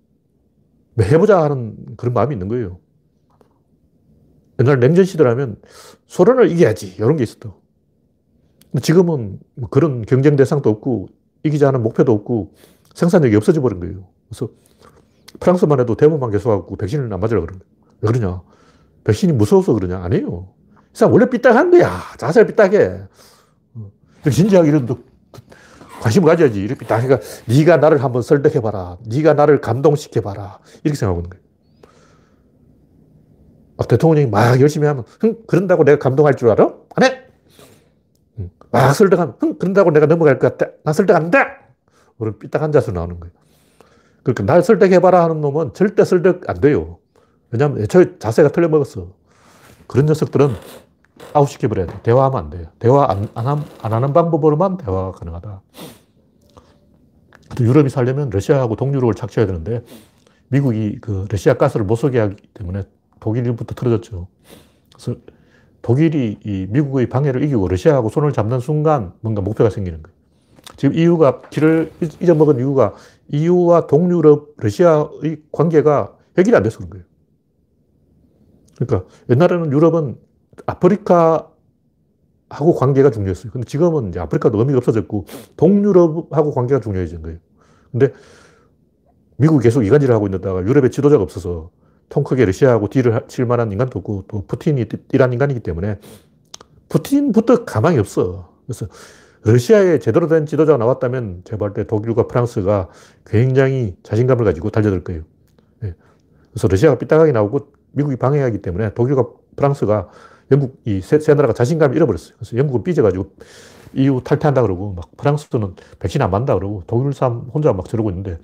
뭐 해보자 하는 그런 마음이 있는 거예요. 옛날 냉전 시대라면 소련을 이겨야지 이런 게 있었다. 지금은 뭐 그런 경쟁 대상도 없고 이기자 하는 목표도 없고 생산력이 없어져 버린 거예요. 그래서 프랑스만 해도 대모만 계속하고 백신을 안 맞으라 그런 거예요. 왜 그러냐? 백신이 무서워서 그러냐? 아니에요. 이 원래 삐딱한 거야. 자세가 삐딱해. 어. 진지하게 이런 관심을 가져야지. 이렇게 딱, 그러니까 네가 나를 한번 설득해봐라. 네가 나를 감동시켜봐라. 이렇게 생각하고 있는 거예요. 막 대통령이 막 열심히 하면, 흥, 그런다고 내가 감동할 줄 알아? 안 해! 막 설득하면, 흥, 그런다고 내가 넘어갈 것 같아. 나 설득 안 돼! 그런 삐딱한 자세 나오는 거예요. 그러니까 날 설득해봐라 하는 놈은 절대 설득 안 돼요. 왜냐하면 애초에 자세가 틀려먹었어. 그런 녀석들은 아웃시켜버려야 돼. 대화하면 안 돼요. 대화 안, 안, 안 하는 방법으로만 대화가 가능하다. 유럽이 살려면 러시아하고 동유럽을 착취해야 되는데 미국이 그 러시아 가스를 못 쏘게 하기 때문에 독일부터 틀어졌죠. 그래서 독일이 이 미국의 방해를 이기고 러시아하고 손을 잡는 순간 뭔가 목표가 생기는 거예요. 지금 EU가 길을 잊어먹은 이유가 EU와 동유럽, 러시아의 관계가 해결이 안 돼서 그런 거예요. 그러니까 옛날에는 유럽은 아프리카하고 관계가 중요했어요. 근데 지금은 이제 아프리카도 의미가 없어졌고 동유럽하고 관계가 중요해진 거예요. 근데 미국이 계속 이간질을 하고 있는다가 유럽에 지도자가 없어서 통 크게 러시아하고 딜을 칠 만한 인간도 없고 또 푸틴이 딜한 인간이기 때문에 푸틴부터 가망이 없어. 그래서 러시아에 제대로 된 지도자가 나왔다면 제가 볼 때 독일과 프랑스가 굉장히 자신감을 가지고 달려들 거예요. 네. 그래서 러시아가 삐딱하게 나오고 미국이 방해하기 때문에 독일과 프랑스가 영국 이 세, 세 나라가 자신감을 잃어버렸어요. 그래서 영국은 삐져가지고 EU 탈퇴한다 그러고 막 프랑스는 백신 안 맞는다 그러고 독일 사람 혼자 막 저러고 있는데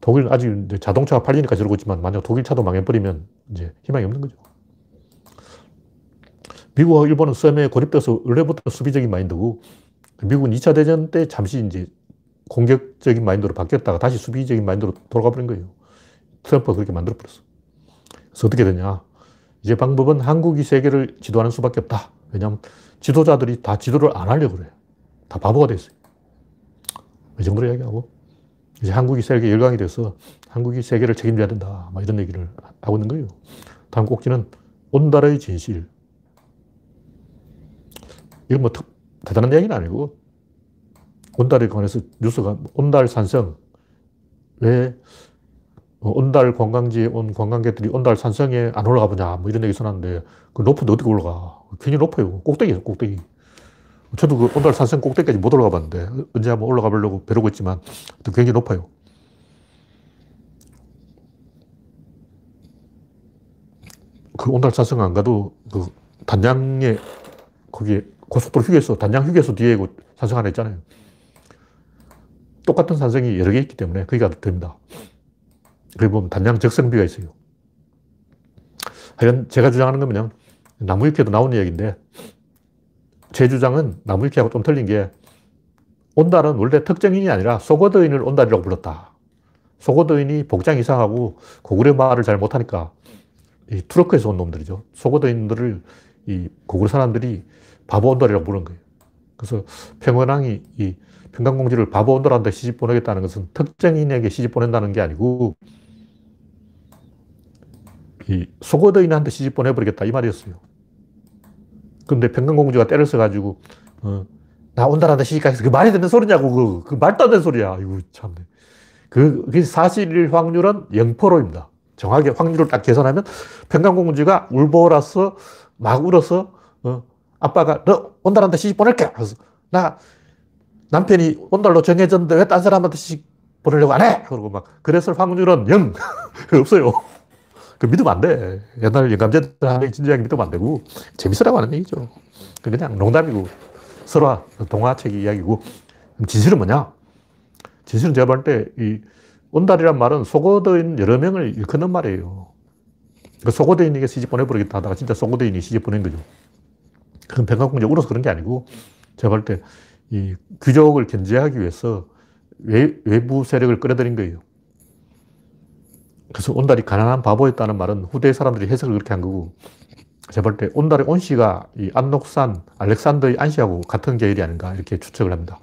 독일은 아직 자동차가 팔리니까 저러고 있지만 만약 독일 차도 망해버리면 이제 희망이 없는 거죠. 미국과 일본은 썸에 고립돼서 원래부터 수비적인 마인드고 미국은 2차 대전 때 잠시 이제 공격적인 마인드로 바뀌었다가 다시 수비적인 마인드로 돌아가 버린 거예요. 트럼프가 그렇게 만들어 버렸어. 그래서 어떻게 되냐. 이제 방법은 한국이 세계를 지도하는 수밖에 없다. 왜냐하면 지도자들이 다 지도를 안 하려고 그래요. 다 바보가 됐어요. 이 정도로 이야기하고, 이제 한국이 세계 열강이 돼서 한국이 세계를 책임져야 된다. 막 이런 얘기를 하고 있는 거예요. 다음 꼭지는 온달의 진실. 이건 뭐 특, 대단한 얘기는 아니고, 온달에 관해서 뉴스가 온달 산성. 왜 어, 온달 관광지에 온 관광객들이 온달 산성에 안 올라가 보냐, 뭐 이런 얘기 써놨는데, 그 높은데 어떻게 올라가? 굉장히 높아요. 꼭대기에요, 꼭대기. 저도 그 온달 산성 꼭대기까지 못 올라가 봤는데, 언제 한번 올라가 보려고 벼르고 있지만, 굉장히 높아요. 그 온달 산성 안 가도 그 단양에, 거기 고속도로 휴게소, 단양 휴게소 뒤에 그 산성 하나 있잖아요. 똑같은 산성이 여러 개 있기 때문에 거기 가도 됩니다. 거기 보면 단양 적성비가 있어요. 하여간 제가 주장하는 건 그냥 나무위키에도 나온 이야기인데 제 주장은 나무위키하고 좀 틀린 게 온달은 원래 특정인이 아니라 소고드인을 온달이라고 불렀다. 소고드인이 복장 이상하고 고구려 말을 잘 못하니까 이 투르크에서 온 놈들이죠. 소고드인들을 이 고구려 사람들이 바보 온달이라고 부른 거예요. 그래서 평원왕이 이 평강공주를 바보 온달한테 시집 보내겠다는 것은 특정인에게 시집 보낸다는 게 아니고 이 소고더인한테 시집 보내버리겠다 이 말이었어요. 근데 평강공주가 때를 써가지고 어, 나 온달한테 시집 가겠어. 그 말이 되는 소리냐고 그, 그 말도 안 되는 소리야. 이거 참. 그, 그 사실일 확률은 0%입니다. 정확히 확률을 딱 계산하면 평강공주가 울보라서 막 울어서 어, 아빠가 너 온달한테 시집 보낼게. 그래서 나 남편이 온달로 정해졌는데 왜 딴 사람한테 시집 보내려고 안 해? 그러고 막 그랬을 확률은 0. <laughs> 없어요. 그 믿으면 안 돼. 옛날 영감제들 하는 진지하게 믿으면 안 되고, 재밌으라고 하는 얘기죠. 그냥 농담이고, 설화, 동화책 이야기고, 진실은 뭐냐? 진실은 제가 볼 때, 이, 온달이란 말은 속어도인 여러 명을 일컫는 말이에요. 그 속어도인에게 시집 보내버리겠다 하다가 진짜 속어도인이 시집 보낸 거죠. 그건 백악공주 울어서 그런 게 아니고, 제가 볼 때, 이 귀족을 견제하기 위해서 외, 외부 세력을 끌어들인 거예요. 그래서 온달이 가난한 바보였다는 말은 후대 사람들이 해석을 그렇게 한 거고, 제가 볼때 온달의 온씨가 이 안녹산, 알렉산더의 안씨하고 같은 계열이 아닌가 이렇게 추측을 합니다.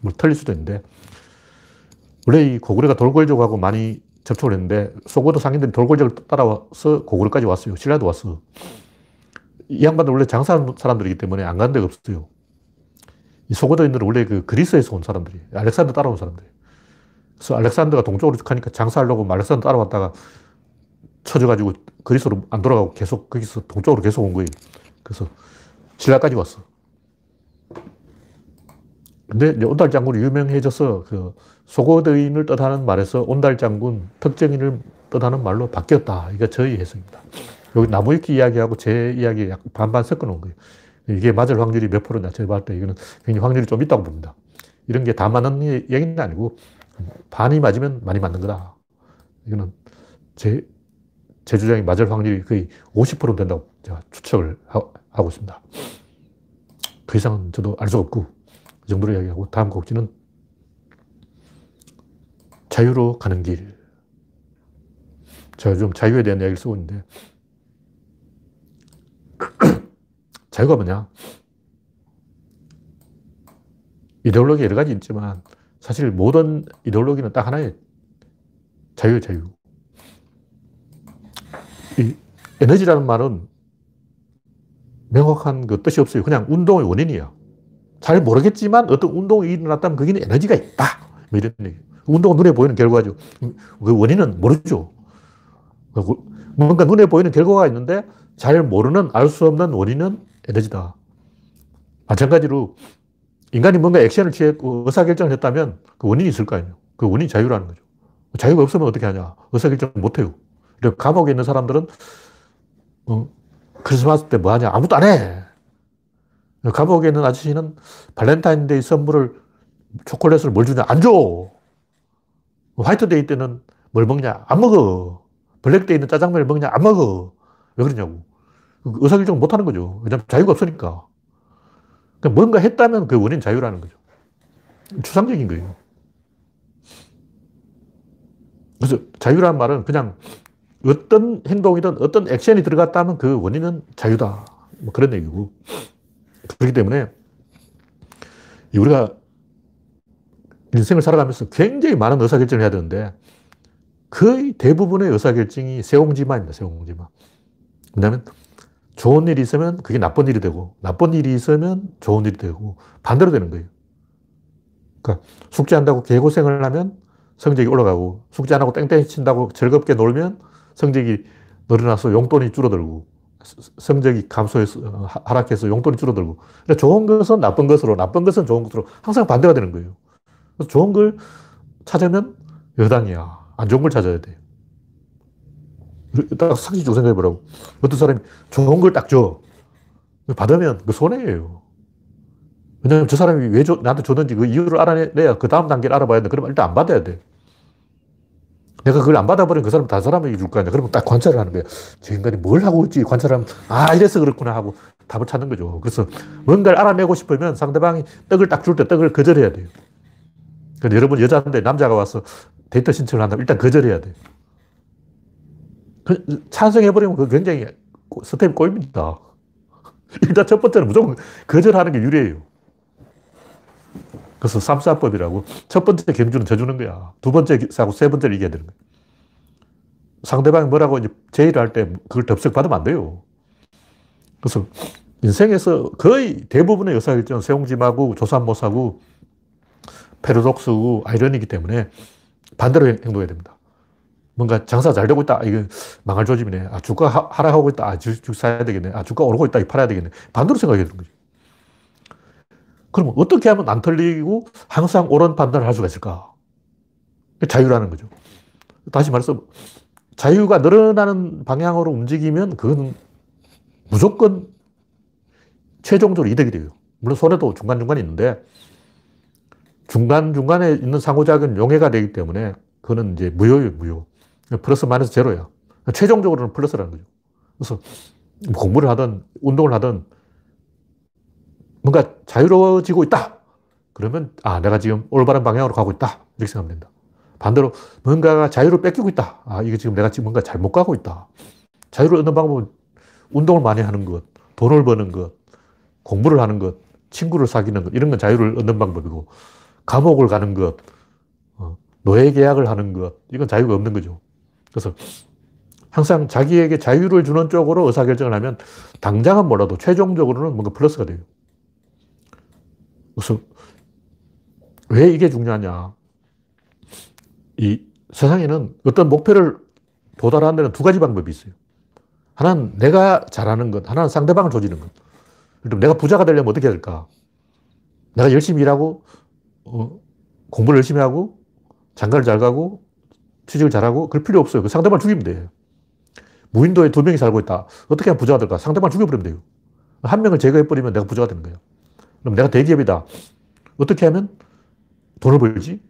뭐 틀릴 수도 있는데, 원래 이 고구려가 돌궐족하고 많이 접촉을 했는데, 소고도 상인들이 돌궐족을 따라와서 고구려까지 왔어요. 신라도 왔어. 이 양반들 원래 장사하는 사람들이기 때문에 안 가는 데가 없어요. 이 소고도인들은 원래 그 그리스에서 온 사람들이, 알렉산더 따라온 사람들이. 그래서 알렉산더가 동쪽으로 가니까 장사하려고 알렉산더 따라왔다가 쳐져가지고 그리스로 안 돌아가고 계속 거기서 동쪽으로 계속 온 거예요. 그래서 신라까지 왔어. 근데 온달 장군이 유명해져서 그 소고드인을 뜻하는 말에서 온달 장군, 특정인을 뜻하는 말로 바뀌었다. 이게 저희 해석입니다. 여기 나무위키 이야기하고 제 이야기 반반 섞어 놓은 거예요. 이게 맞을 확률이 몇 프로냐. 제가 봤을 때 이거는 굉장히 확률이 좀 있다고 봅니다. 이런 게 다 맞는 얘기는 아니고 반이 맞으면 많이 맞는 거다. 이거는 제, 제 주장이 맞을 확률이 거의 50% 된다고 제가 추측을 하고 있습니다. 그 이상은 저도 알 수 없고, 이 정도로 이야기하고, 다음 곡지는 자유로 가는 길. 제가 좀 자유에 대한 이야기를 쓰고 있는데, <clears throat> 자유가 뭐냐? 이데올로기 여러 가지 있지만, 사실 모든 이데올로기는 딱 하나의 자유, 자유. 이 에너지라는 말은 명확한 그 뜻이 없어요. 그냥 운동의 원인이야. 잘 모르겠지만 어떤 운동이 일어났다면 거기는 에너지가 있다. 뭐 이런 얘기. 운동은 눈에 보이는 결과죠. 그 원인은 모르죠. 뭔가 눈에 보이는 결과가 있는데 잘 모르는 알 수 없는 원인은 에너지다. 마찬가지로 인간이 뭔가 액션을 취했고 의사결정을 했다면 그 원인이 있을 거 아니에요. 그 원인이 자유라는 거죠. 자유가 없으면 어떻게 하냐. 의사결정을 못 해요. 그리고 감옥에 있는 사람들은 어, 크리스마스 때 뭐 하냐. 아무도 안 해. 감옥에 있는 아저씨는 발렌타인데이 선물을 초콜릿을 뭘 주냐. 안 줘. 화이트데이 때는 뭘 먹냐. 안 먹어. 블랙데이는 짜장면을 먹냐. 안 먹어. 왜 그러냐고. 그 의사결정을 못 하는 거죠. 왜냐면 자유가 없으니까. 그러니까 뭔가 했다면 그 원인 자유라는 거죠. 추상적인 거예요. 그래서 자유라는 말은 그냥 어떤 행동이든 어떤 액션이 들어갔다면 그 원인은 자유다. 뭐 그런 얘기고. 그렇기 때문에 우리가 인생을 살아가면서 굉장히 많은 의사결정을 해야 되는데 거의 대부분의 의사결정이 세옹지마입니다. 세옹지마. 왜냐하면 좋은 일이 있으면 그게 나쁜 일이 되고, 나쁜 일이 있으면 좋은 일이 되고, 반대로 되는 거예요. 그러니까 숙제한다고 개고생을 하면 성적이 올라가고 숙제 안 하고 땡땡 친다고 즐겁게 놀면 성적이 늘어나서 용돈이 줄어들고 성적이 감소해서 하락해서 용돈이 줄어들고 그러니까 좋은 것은 나쁜 것으로 나쁜 것은 좋은 것으로 항상 반대가 되는 거예요. 좋은 걸 찾으면 여당이야. 안 좋은 걸 찾아야 돼요. 딱 상식적으로 생각해 보라고. 어떤 사람이 좋은 걸 딱 줘. 받으면 그 손해예요. 왜냐면 저 사람이 왜 줘, 나한테 줬는지 그 이유를 알아내야 그 다음 단계를 알아봐야 돼. 그러면 일단 안 받아야 돼. 내가 그걸 안 받아버리면 그 사람 다른 사람에게 줄 거 아니야. 그러면 딱 관찰을 하는 거야. 저 인간이 뭘 하고 있지? 관찰하면, 아, 이래서 그렇구나 하고 답을 찾는 거죠. 그래서 뭔가를 알아내고 싶으면 상대방이 떡을 딱 줄 때 떡을 거절해야 돼요. 근데 여러분 여자인데 남자가 와서 데이터 신청을 한다면 일단 거절해야 돼요. 그, 찬성해버리면 그 굉장히 스텝이 꼬입니다. <laughs> 일단 첫 번째는 무조건 거절하는 게 유리해요. 그래서 삼사법이라고 첫 번째 경주는 져주는 거야. 두 번째 사고 세 번째를 이겨야 되는 거야. 상대방이 뭐라고 이제 제의를 할 때 그걸 덥석 받으면 안 돼요. 그래서 인생에서 거의 대부분의 의사결정은 세옹지마고 조산모사고 패러독스고 아이러니기 때문에 반대로 행동해야 됩니다. 뭔가 장사 잘 되고 있다. 이거 망할 조짐이네. 아, 주가 하락하고 있다. 아, 주식 사야 되겠네. 아, 주가 오르고 있다. 팔아야 되겠네. 반대로 생각해야 되는 거죠. 그럼 어떻게 하면 안 틀리고 항상 옳은 판단을 할 수가 있을까? 자유라는 거죠. 다시 말해서 자유가 늘어나는 방향으로 움직이면 그건 무조건 최종적으로 이득이 돼요. 물론 손해도 중간중간 있는데 중간중간에 있는 상호작용 용해가 되기 때문에 그거는 이제 무효예요, 무효. 플러스 마이너스 제로야. 최종적으로는 플러스라는 거죠. 그래서 공부를 하든 운동을 하든 뭔가 자유로워지고 있다. 그러면 아 내가 지금 올바른 방향으로 가고 있다. 이렇게 생각하면 된다. 반대로 뭔가가 자유를 뺏기고 있다. 아 이게 지금 내가 지금 뭔가 잘못 가고 있다. 자유를 얻는 방법은 운동을 많이 하는 것, 돈을 버는 것, 공부를 하는 것, 친구를 사귀는 것 이런 건 자유를 얻는 방법이고 감옥을 가는 것, 어, 노예 계약을 하는 것 이건 자유가 없는 거죠. 그래서 항상 자기에게 자유를 주는 쪽으로 의사결정을 하면 당장은 몰라도 최종적으로는 뭔가 플러스가 돼요. 그래서 왜 이게 중요하냐. 이 세상에는 어떤 목표를 도달하는 데는 두 가지 방법이 있어요. 하나는 내가 잘하는 것, 하나는 상대방을 조지는 것. 그럼 내가 부자가 되려면 어떻게 해야 될까? 내가 열심히 일하고, 어, 공부를 열심히 하고, 장가를 잘 가고, 취직을 잘하고, 그럴 필요 없어요. 그 상대방을 죽이면 돼요. 무인도에 두 명이 살고 있다. 어떻게 하면 부자가 될까? 상대방을 죽여버리면 돼요. 한 명을 제거해버리면 내가 부자가 되는 거예요. 그럼 내가 대기업이다. 어떻게 하면 돈을 벌지?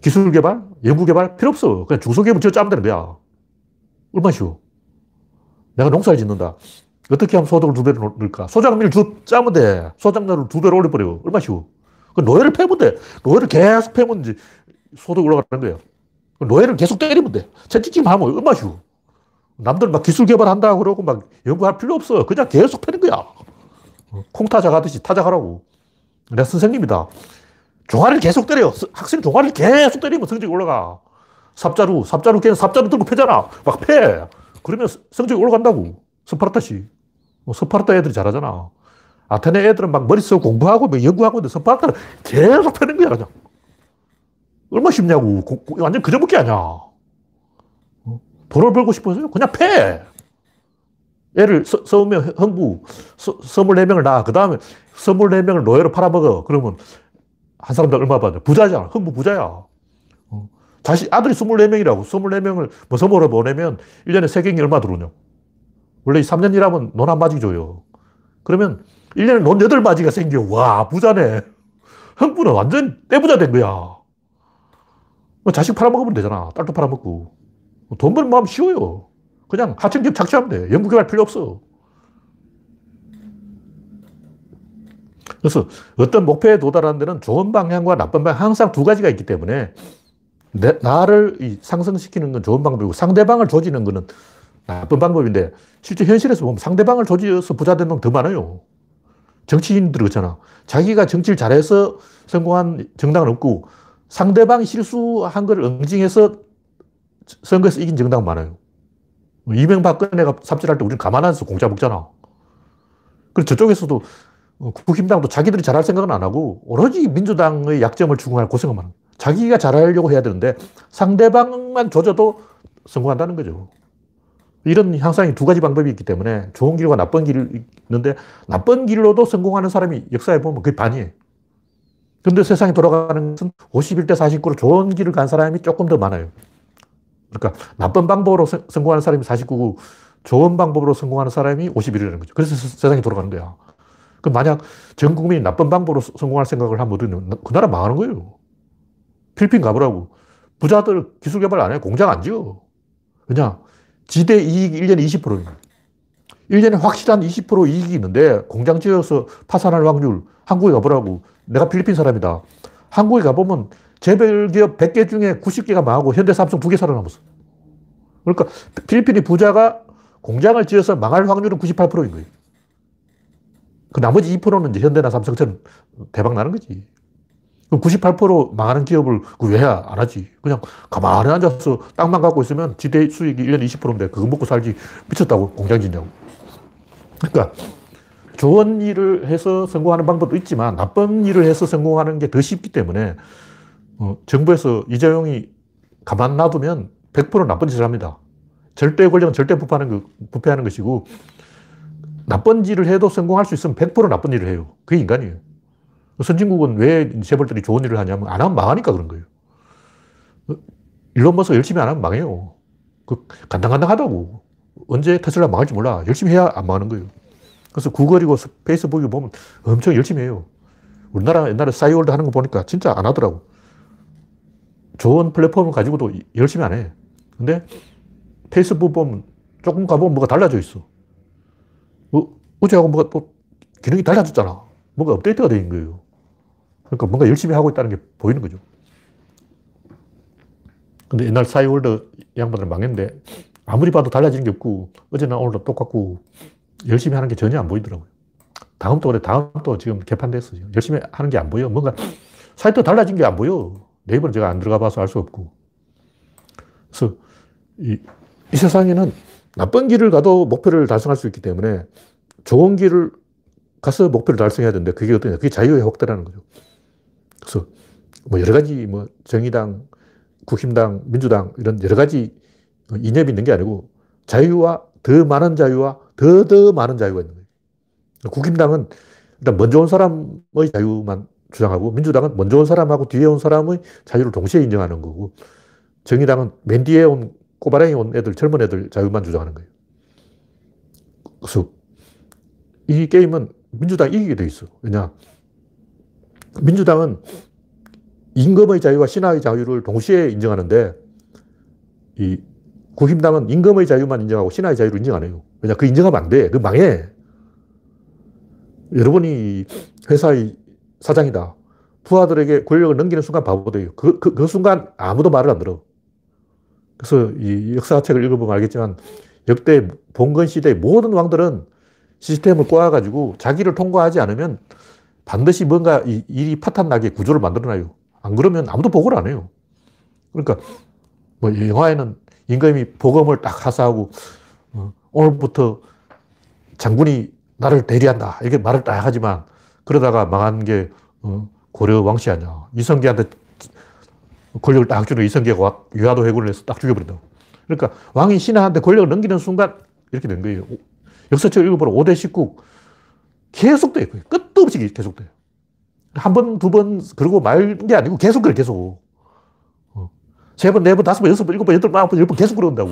기술 개발, 연구 개발 필요 없어. 그냥 중소기업을 지어 짜면 되는 거야. 얼마나 쉬워. 내가 농사를 짓는다. 어떻게 하면 소득을 두 배로 늘까? 소장미를 두, 짜면 돼. 소장료를 두 배로 올려버려. 얼마나 쉬워. 그 노예를 패면 돼. 노예를 계속 패면 이제 소득 올라가는 거야. 노예를 계속 때리면 돼. 채찍질 하면 얼마나 쉬워. 남들 막 기술 개발한다 그러고 막 연구할 필요 없어. 그냥 계속 패는 거야. 콩타작 하듯이 타작하라고. 내가 선생님이다. 종아리를 계속 때려. 학생이 종아리를 계속 때리면 성적이 올라가. 삽자루, 삽자루 걔는 삽자루 들고 패잖아. 막 패. 그러면 성적이 올라간다고. 스파르타식. 뭐 스파르타 애들이 잘하잖아. 아테네 애들은 막 머리 쓰고 공부하고 막 연구하고 있는데 스파르타는 계속 패는 거야, 그냥. 얼마나 쉽냐고. 완전 거저먹기 아니야. 어? 돈을 벌고 싶어서 그냥 패. 애를 써, 면 흥부 24명을 낳아. 그 다음에 24명을 노예로 팔아먹어. 그러면 한 사람당 얼마 받냐? 부자잖아. 흥부 부자야. 어. 자식, 아들이 24명이라고. 24명을 뭐 선물을 보내면 1년에 세경이 얼마 들어오냐? 원래 3년 일하면 논한 마지 줘요. 그러면 1년에 논 8마지가 생겨. 와, 부자네. 흥부는 완전 떼부자 된 거야. 뭐 자식 팔아먹으면 되잖아. 딸도 팔아먹고. 돈 버는 마음 쉬워요. 그냥 하청기업 착취하면 돼. 연구개발 필요 없어. 그래서 어떤 목표에 도달하는 데는 좋은 방향과 나쁜 방향 항상 두 가지가 있기 때문에 내, 나를 상승시키는 건 좋은 방법이고 상대방을 조지는 거는 나쁜 방법인데 실제 현실에서 보면 상대방을 조지어서 부자 된놈더 많아요. 정치인들 그렇잖아. 자기가 정치를 잘해서 성공한 정당은 없고 상대방이 실수한 걸 응징해서 선거에서 이긴 정당은 많아요. 이명박근혜가 삽질할 때 우리는 가만 안서 공짜 먹잖아. 그리고 저쪽에서도 어, 국힘당도 자기들이 잘할 생각은 안 하고 오로지 민주당의 약점을 추궁할 고생을 많아. 자기가 잘하려고 해야 되는데 상대방만 조져도 성공한다는 거죠. 이런 향상이 두 가지 방법이 있기 때문에 좋은 길과 나쁜 길이 있는데 나쁜 길로도 성공하는 사람이 역사에 보면 그게 반이에요. 근데 세상이 돌아가는 것은 51대 49로 좋은 길을 간 사람이 조금 더 많아요. 그러니까 나쁜 방법으로 성공하는 사람이 49고 좋은 방법으로 성공하는 사람이 51이라는 거죠. 그래서 세상이 돌아가는 거야. 그 만약 전 국민이 나쁜 방법으로 성공할 생각을 하면 그 나라 망하는 거예요. 필리핀 가보라고. 부자들 기술 개발 안 해. 공장 안 지어. 그냥 지대 이익 1년에 20%입니다. 1년에 확실한 20% 이익이 있는데 공장 지어서 파산할 확률 한국에 가보라고. 내가 필리핀 사람이다. 한국에 가보면 재벌기업 100개 중에 90개가 망하고 현대 삼성 2개 살아남았어. 그러니까 필리핀이 부자가 공장을 지어서 망할 확률은 98%인 거예요. 그 나머지 2%는 이제 현대나 삼성처럼 대박 나는 거지. 그럼 98% 망하는 기업을 왜안 하지? 그냥 가만히 앉아서 땅만 갖고 있으면 지대 수익이 1년에 20%인데 그거 먹고 살지 미쳤다고 공장 짓냐고. 그러니까 좋은 일을 해서 성공하는 방법도 있지만 나쁜 일을 해서 성공하는 게 더 쉽기 때문에 어, 정부에서 이재용이 가만 놔두면 100% 나쁜 짓을 합니다. 절대 권력은 절대 부패하는, 거, 부패하는 것이고 나쁜 일을 해도 성공할 수 있으면 100% 나쁜 일을 해요. 그게 인간이에요. 선진국은 왜 재벌들이 좋은 일을 하냐면 안 하면 망하니까 그런 거예요. 일론 머스 열심히 안 하면 망해요. 그 간당간당하다고. 언제 테슬라 망할지 몰라. 열심히 해야 안 망하는 거예요. 그래서 구글이고 페이스북이 보면 엄청 열심히 해요. 우리나라 옛날에 싸이월드 하는 거 보니까 진짜 안 하더라고. 좋은 플랫폼을 가지고도 열심히 안 해. 근데 페이스북 보면 조금 가보면 뭐가 달라져 있어. 어, 어제하고 뭐가 또 기능이 달라졌잖아. 뭔가 업데이트가 된 거예요. 그러니까 뭔가 열심히 하고 있다는 게 보이는 거죠. 근데 옛날 사이월드 양반들 망했는데 아무리 봐도 달라지는 게 없고 어제나 오늘도 똑같고 열심히 하는 게 전혀 안 보이더라고요. 다음 또 그래, 다음 또 지금 개판됐어. 지금. 열심히 하는 게 안 보여. 뭔가 사이트 달라진 게 안 보여. 네이버는 제가 안 들어가 봐서 알 수 없고. 그래서 이, 이 세상에는 나쁜 길을 가도 목표를 달성할 수 있기 때문에 좋은 길을 가서 목표를 달성해야 되는데 그게 어떠냐. 그게 자유의 확대라는 거죠. 그래서 뭐 여러 가지 뭐 정의당, 국힘당, 민주당 이런 여러 가지 이념이 있는 게 아니고 자유와 더 많은 자유와 더 더 많은 자유가 있는 거예요. 국힘당은 일단 먼저 온 사람의 자유만 주장하고 민주당은 먼저 온 사람하고 뒤에 온 사람의 자유를 동시에 인정하는 거고 정의당은 맨 뒤에 온 꼬바랑이 온 애들, 젊은 애들 자유만 주장하는 거예요. 그래서 이 게임은 민주당이 이기게 돼 있어. 왜냐? 민주당은 임금의 자유와 신하의 자유를 동시에 인정하는데 이 국힘당은 임금의 자유만 인정하고 신하의 자유를 인정 안 해요. 왜냐? 그 인정하면 안 돼. 그 망해. 여러분이 회사의 사장이다. 부하들에게 권력을 넘기는 순간 바보 돼요. 그, 그, 그 순간 아무도 말을 안 들어. 그래서 이 역사책을 읽어보면 알겠지만 역대 봉건 시대의 모든 왕들은 시스템을 꼬아가지고 자기를 통과하지 않으면 반드시 뭔가 이 일이 파탄나게 구조를 만들어놔요. 안 그러면 아무도 보고를 안 해요. 그러니까 뭐 영화에는 임금이 보검을 딱 하사하고 어, 오늘부터 장군이 나를 대리한다 이렇게 말을 딱 하지만 그러다가 망한 게 어, 고려 왕씨 아니야. 이성계한테 권력을 딱 주는 이성계가 유화도 해군을 해서 딱 죽여버린다. 그러니까 왕이 신하한테 권력을 넘기는 순간 이렇게 된 거예요. 역사책 읽어보면 5대 19 계속 돼요. 끝도 없이 계속 돼요. 한 번, 두 번, 그러고 말 게 아니고 계속 그래, 계속. 어. 세 번, 네 번, 다섯 번, 여섯 번, 일곱 번, 여덟 번, 아홉 번, 열 번 계속 그런다고.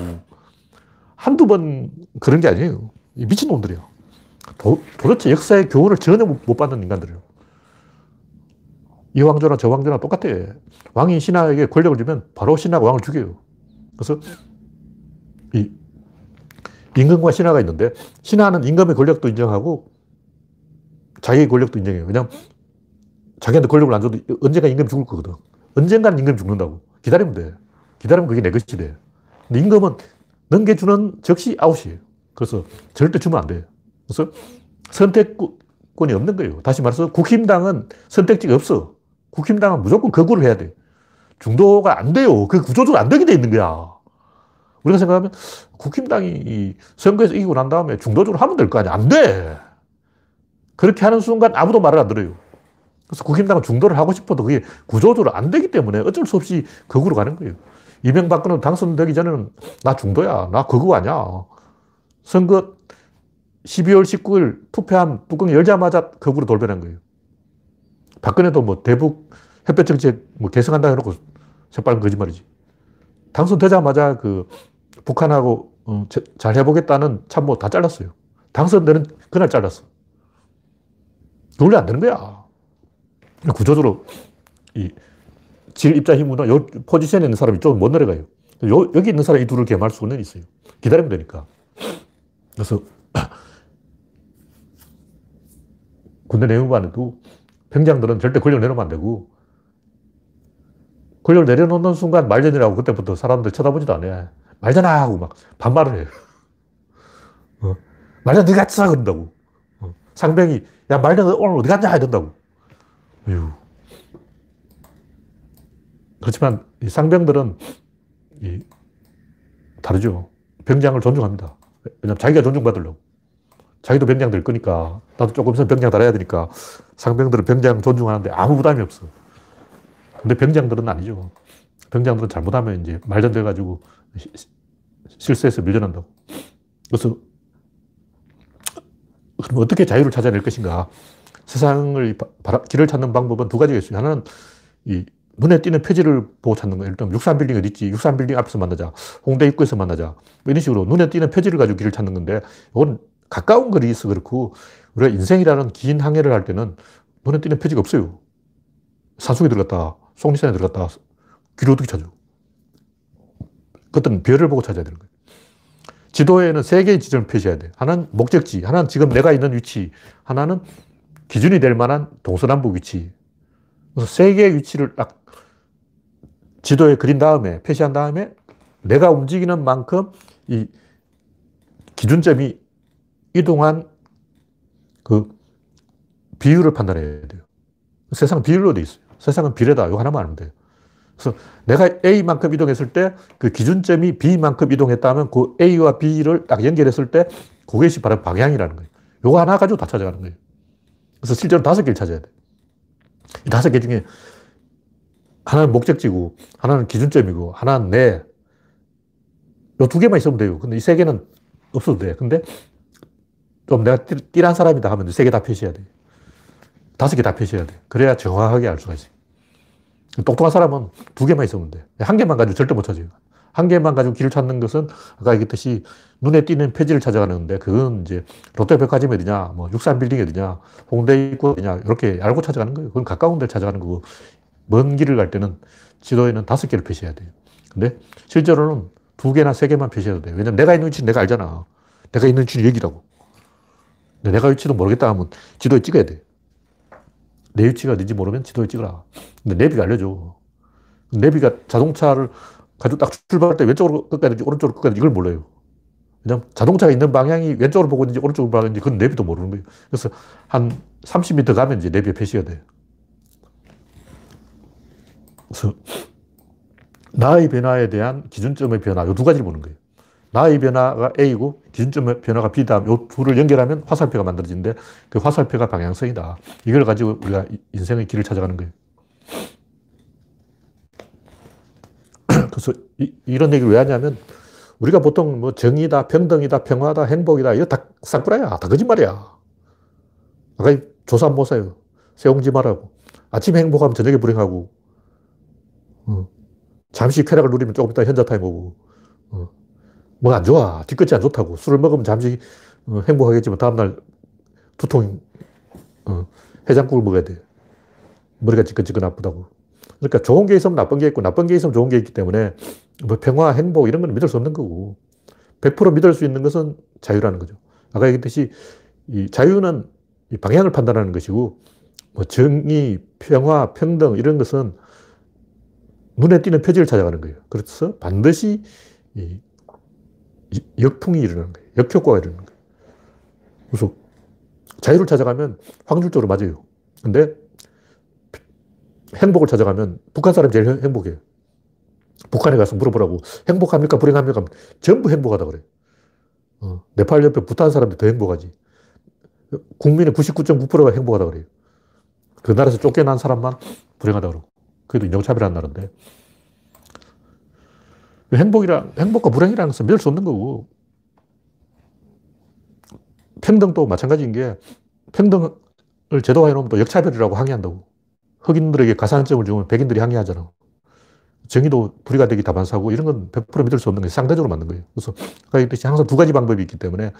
한두 번 그런 게 아니에요. 미친놈들이야. 도, 도대체 역사의 교훈을 전혀 못 받는 인간들이에요. 이 왕조나 저 왕조나 똑같아. 왕이 신하에게 권력을 주면 바로 신하가 왕을 죽여요. 그래서 이 임금과 신하가 있는데 신하는 임금의 권력도 인정하고 자기의 권력도 인정해요. 왜냐면 자기한테 권력을 안 줘도 언젠가 임금 죽을 거거든. 언젠가는 임금 죽는다고. 기다리면 돼. 기다리면 그게 내 것이 돼. 근데 임금은 넘겨주는 즉시 아웃이에요. 그래서 절대 주면 안 돼요. 그래서 선택권이 없는 거예요. 다시 말해서 국힘당은 선택지가 없어. 국힘당은 무조건 거구를 해야 돼. 중도가 안 돼요. 그 구조적으로 안 되게 돼 있는 거야. 우리가 생각하면 국힘당이 선거에서 이기고 난 다음에 중도적으로 하면 될 거 아니야. 안 돼. 그렇게 하는 순간 아무도 말을 안 들어요. 그래서 국힘당은 중도를 하고 싶어도 그게 구조적으로 안 되기 때문에 어쩔 수 없이 극으로 가는 거예요. 이명박근은 당선되기 전에는 나 중도야. 나 극우 아니야. 선거 12월 19일 투표한 뚜껑 열자마자 극으로 돌변한 거예요. 박근혜도 뭐 대북 햇볕 정책 뭐 개성한다 해놓고 새빨간 거짓말이지. 당선되자마자 그 북한하고 어, 잘 해보겠다는 참모 다 잘랐어요. 당선되는 그날 잘랐어. 원래 안 되는 거야. 구조적으로 이 질, 입자, 힘으로 요 포지션에 있는 사람이 좀 못 내려가요. 요, 여기 있는 사람이 이 둘을 개할 수는 있어요. 기다리면 되니까. 그래서 <coughs> 군대 내무반에도 병장들은 절대 권력 내놓으면 안 되고 권력 내려놓는 순간 말전이라고 그때부터 사람들 쳐다보지도 않아. 말전아! 하고 막 반말을 해요. 어. 말전 네가 쳐! 그런다고. 어. 상병이 야 말전 오늘 어디 갔냐? 이런다고. 어휴. 그렇지만 이 상병들은 이 다르죠. 병장을 존중합니다. 왜냐면 자기가 존중받으려고. 자기도 병장 될 거니까 나도 조금 있으면 병장 달아야 되니까 상병들은 병장 존중하는데 아무 부담이 없어. 근데 병장들은 아니죠. 병장들은 잘못하면 이제 말전돼가지고 실수해서 밀려난다고. 그래서 그럼 어떻게 자유를 찾아낼 것인가? 세상을 길을 찾는 방법은 두 가지가 있어요. 하나는 이 눈에 띄는 표지를 보고 찾는 거예요. 일단 63빌딩 어디 있지? 63빌딩 앞에서 만나자. 홍대 입구에서 만나자. 뭐 이런 식으로 눈에 띄는 표지를 가지고 길을 찾는 건데 이건 가까운 거리에 있어 그렇고 우리가 인생이라는 긴 항해를 할 때는 눈에 띄는 표지가 없어요. 산속에 들어갔다, 속리산에 들어갔다, 길을 어떻게 찾아? 그것은 별을 보고 찾아야 되는 거예요. 지도에는 세 개의 지점을 표시해야 돼. 하나는 목적지, 하나는 지금 내가 있는 위치, 하나는 기준이 될 만한 동서남북 위치. 그래서 세 개의 위치를 딱 지도에 그린 다음에, 표시한 다음에 내가 움직이는 만큼 이 기준점이 이동한 그 비율을 판단해야 돼요. 세상 비율로 돼 있어요. 세상은 비례다. 이거 하나만 알면 돼요. 그래서 내가 A만큼 이동했을 때 그 기준점이 B만큼 이동했다면 그 A와 B를 딱 연결했을 때 그것이 바로 방향이라는 거예요. 이거 하나 가지고 다 찾아가는 거예요. 그래서 실제로 다섯 개를 찾아야 돼. 이 다섯 개 중에 하나는 목적지고, 하나는 기준점이고, 하나는 내. 이두 개만 있으면 돼요. 근데 이 세 개는 없어도 돼. 근데 좀 내가 띠란 사람이다 하면 세 개 다 표시해야 돼. 다섯 개 다 표시해야 돼. 그래야 정확하게 알 수가 있어. 똑똑한 사람은 두 개만 있으면 돼. 한 개만 가지고 절대 못 찾아요. 한 개만 가지고 길을 찾는 것은 아까 얘기했듯이 눈에 띄는 표지를 찾아가는데 그건 이제 롯데백화점이 어디냐, 뭐 육산빌딩이 어디냐, 홍대 입구 어디냐 이렇게 알고 찾아가는 거예요. 그건 가까운 데를 찾아가는 거고 먼 길을 갈 때는 지도에는 다섯 개를 표시해야 돼요. 근데 실제로는 두 개나 세 개만 표시해도 돼요. 왜냐면 내가 있는 위치는 내가 알잖아. 내가 있는 위치는 여기라고. 근데 내가 위치도 모르겠다 하면 지도에 찍어야 돼. 내 위치가 어딘지 모르면 지도에 찍어라. 근데 내비가 알려줘. 내비가 자동차를 가지고 딱 출발할 때 왼쪽으로 되는지 오른쪽으로 되는지 이걸 몰라요. 왜냐면 자동차가 있는 방향이 왼쪽으로 보고 있는지 오른쪽으로 보고 있는지 그건 내비도 모르는 거예요. 그래서 한 30m 가면 이제 내비에 표시가 돼요. 그래서 나의 변화에 대한 기준점의 변화, 이 두 가지를 보는 거예요. 나의 변화가 A고 기준점의 변화가 B다. 이 둘을 연결하면 화살표가 만들어지는데 그 화살표가 방향성이다. 이걸 가지고 우리가 인생의 길을 찾아가는 거예요. <clears throat> 그래서 이, 런 얘기를 왜 하냐면 우리가 보통 뭐 정의다, 평등이다, 평화다, 행복이다 이거 다 싹구라야. 다 거짓말이야. 아까 조사 못 사요. 세옹지 말라고. 아침에 행복하면 저녁에 불행하고 어. 잠시 쾌락을 누리면 조금 있다 현자 타임 오고 어. 뭐안 좋아. 뒤끝이 안 좋다고. 술을 먹으면 잠시 어, 행복하겠지만 다음날 두통, 어, 해장국을 먹어야 돼. 머리가 찌끈찌끈 아프다고. 그러니까 좋은 게 있으면 나쁜 게 있고 나쁜 게 있으면 좋은 게 있기 때문에 뭐 평화, 행복 이런 건 믿을 수 없는 거고 100% 믿을 수 있는 것은 자유라는 거죠. 아까 얘기했듯이 이 자유는 이 방향을 판단하는 것이고 뭐 정의, 평화, 평등 이런 것은 눈에 띄는 표지를 찾아가는 거예요. 그래서 반드시 이 역풍이 일어나는 거예요. 역효과가 일어나는 거예요. 그래서 자유를 찾아가면 확률적으로 맞아요. 근데 행복을 찾아가면 북한 사람이 제일 행복해요. 북한에 가서 물어보라고 행복합니까? 불행합니까? 전부 행복하다 그래. 어, 네팔 옆에 부탄 사람들 더 행복하지. 국민의 99.9%가 행복하다 그래요. 그 나라에서 쫓겨난 사람만 불행하다고 그러고. 그게 인종차별한 나라인데. 행복이랑, 행복과 불행이라는 것은 멸수 없는 거고. 평등도 마찬가지인 게 평등을 제도화해 놓으면 또 역차별이라고 항의한다고. 흑인들에게 가산점을 주면 백인들이 항의하잖아. 정의도 불이가 되기 다반사고 이런 건 100% 믿을 수 없는 게 상대적으로 맞는 거예요. 그래서 항상 두 가지 방법이 있기 때문에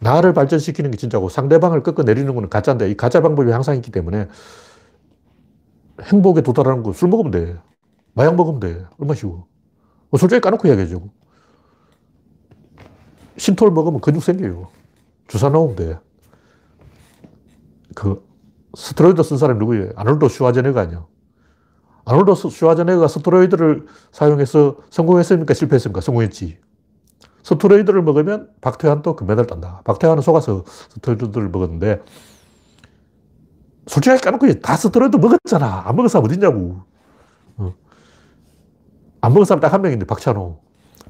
나를 발전시키는 게 진짜고 상대방을 꺾어 내리는 건 가짜인데 이 가짜 방법이 항상 있기 때문에 행복에 도달하는 거 술 먹으면 돼. 마약 먹으면 돼. 얼마 쉬워. 뭐 솔직히 까놓고 이야기해줘. 신톨 먹으면 근육 생겨요. 주사 놓으면 돼. 그 스테로이드 쓴 사람이 누구예요? 아놀드 슈와제네가 아니야. 아놀드 슈와제네가 스테로이드를 사용해서 성공했습니까? 실패했습니까? 성공했지. 스테로이드를 먹으면 박태환도 금메달 딴다. 박태환은 속아서 스테로이드를 먹었는데 솔직하게 까놓고 다 스테로이드 먹었잖아. 안 먹은 사람 어딨냐고. 어. 안 먹은 사람 딱 한 명인데 박찬호.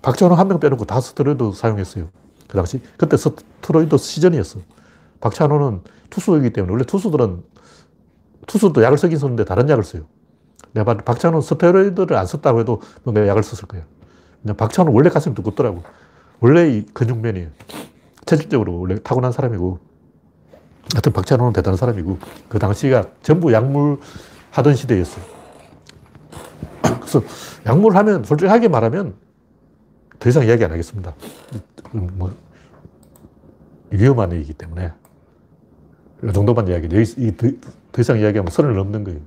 박찬호 한 명 빼놓고 다 스테로이드 사용했어요. 그 당시. 그때 스테로이드 시절이었어. 박찬호는 투수이기 때문에 원래 투수들은 투수도 약을 쓰긴 썼는데 다른 약을 써요. 내가 박찬호는 스테로이드를 안 썼다고 해도 뭔가 약을 썼을 거야. 그냥 박찬호는 원래 가슴이 두껍더라고. 원래 이 근육면이에요. 체질적으로 원래 타고난 사람이고. 하여튼 박찬호는 대단한 사람이고, 그 당시가 전부 약물 하던 시대였어요. 그래서 약물 하면 솔직하게 말하면 더 이상 이야기 안 하겠습니다. 뭐, 위험한 얘기이기 때문에. 이 정도만 이야기. 더 이상 이야기하면 선을 넘는 거예요.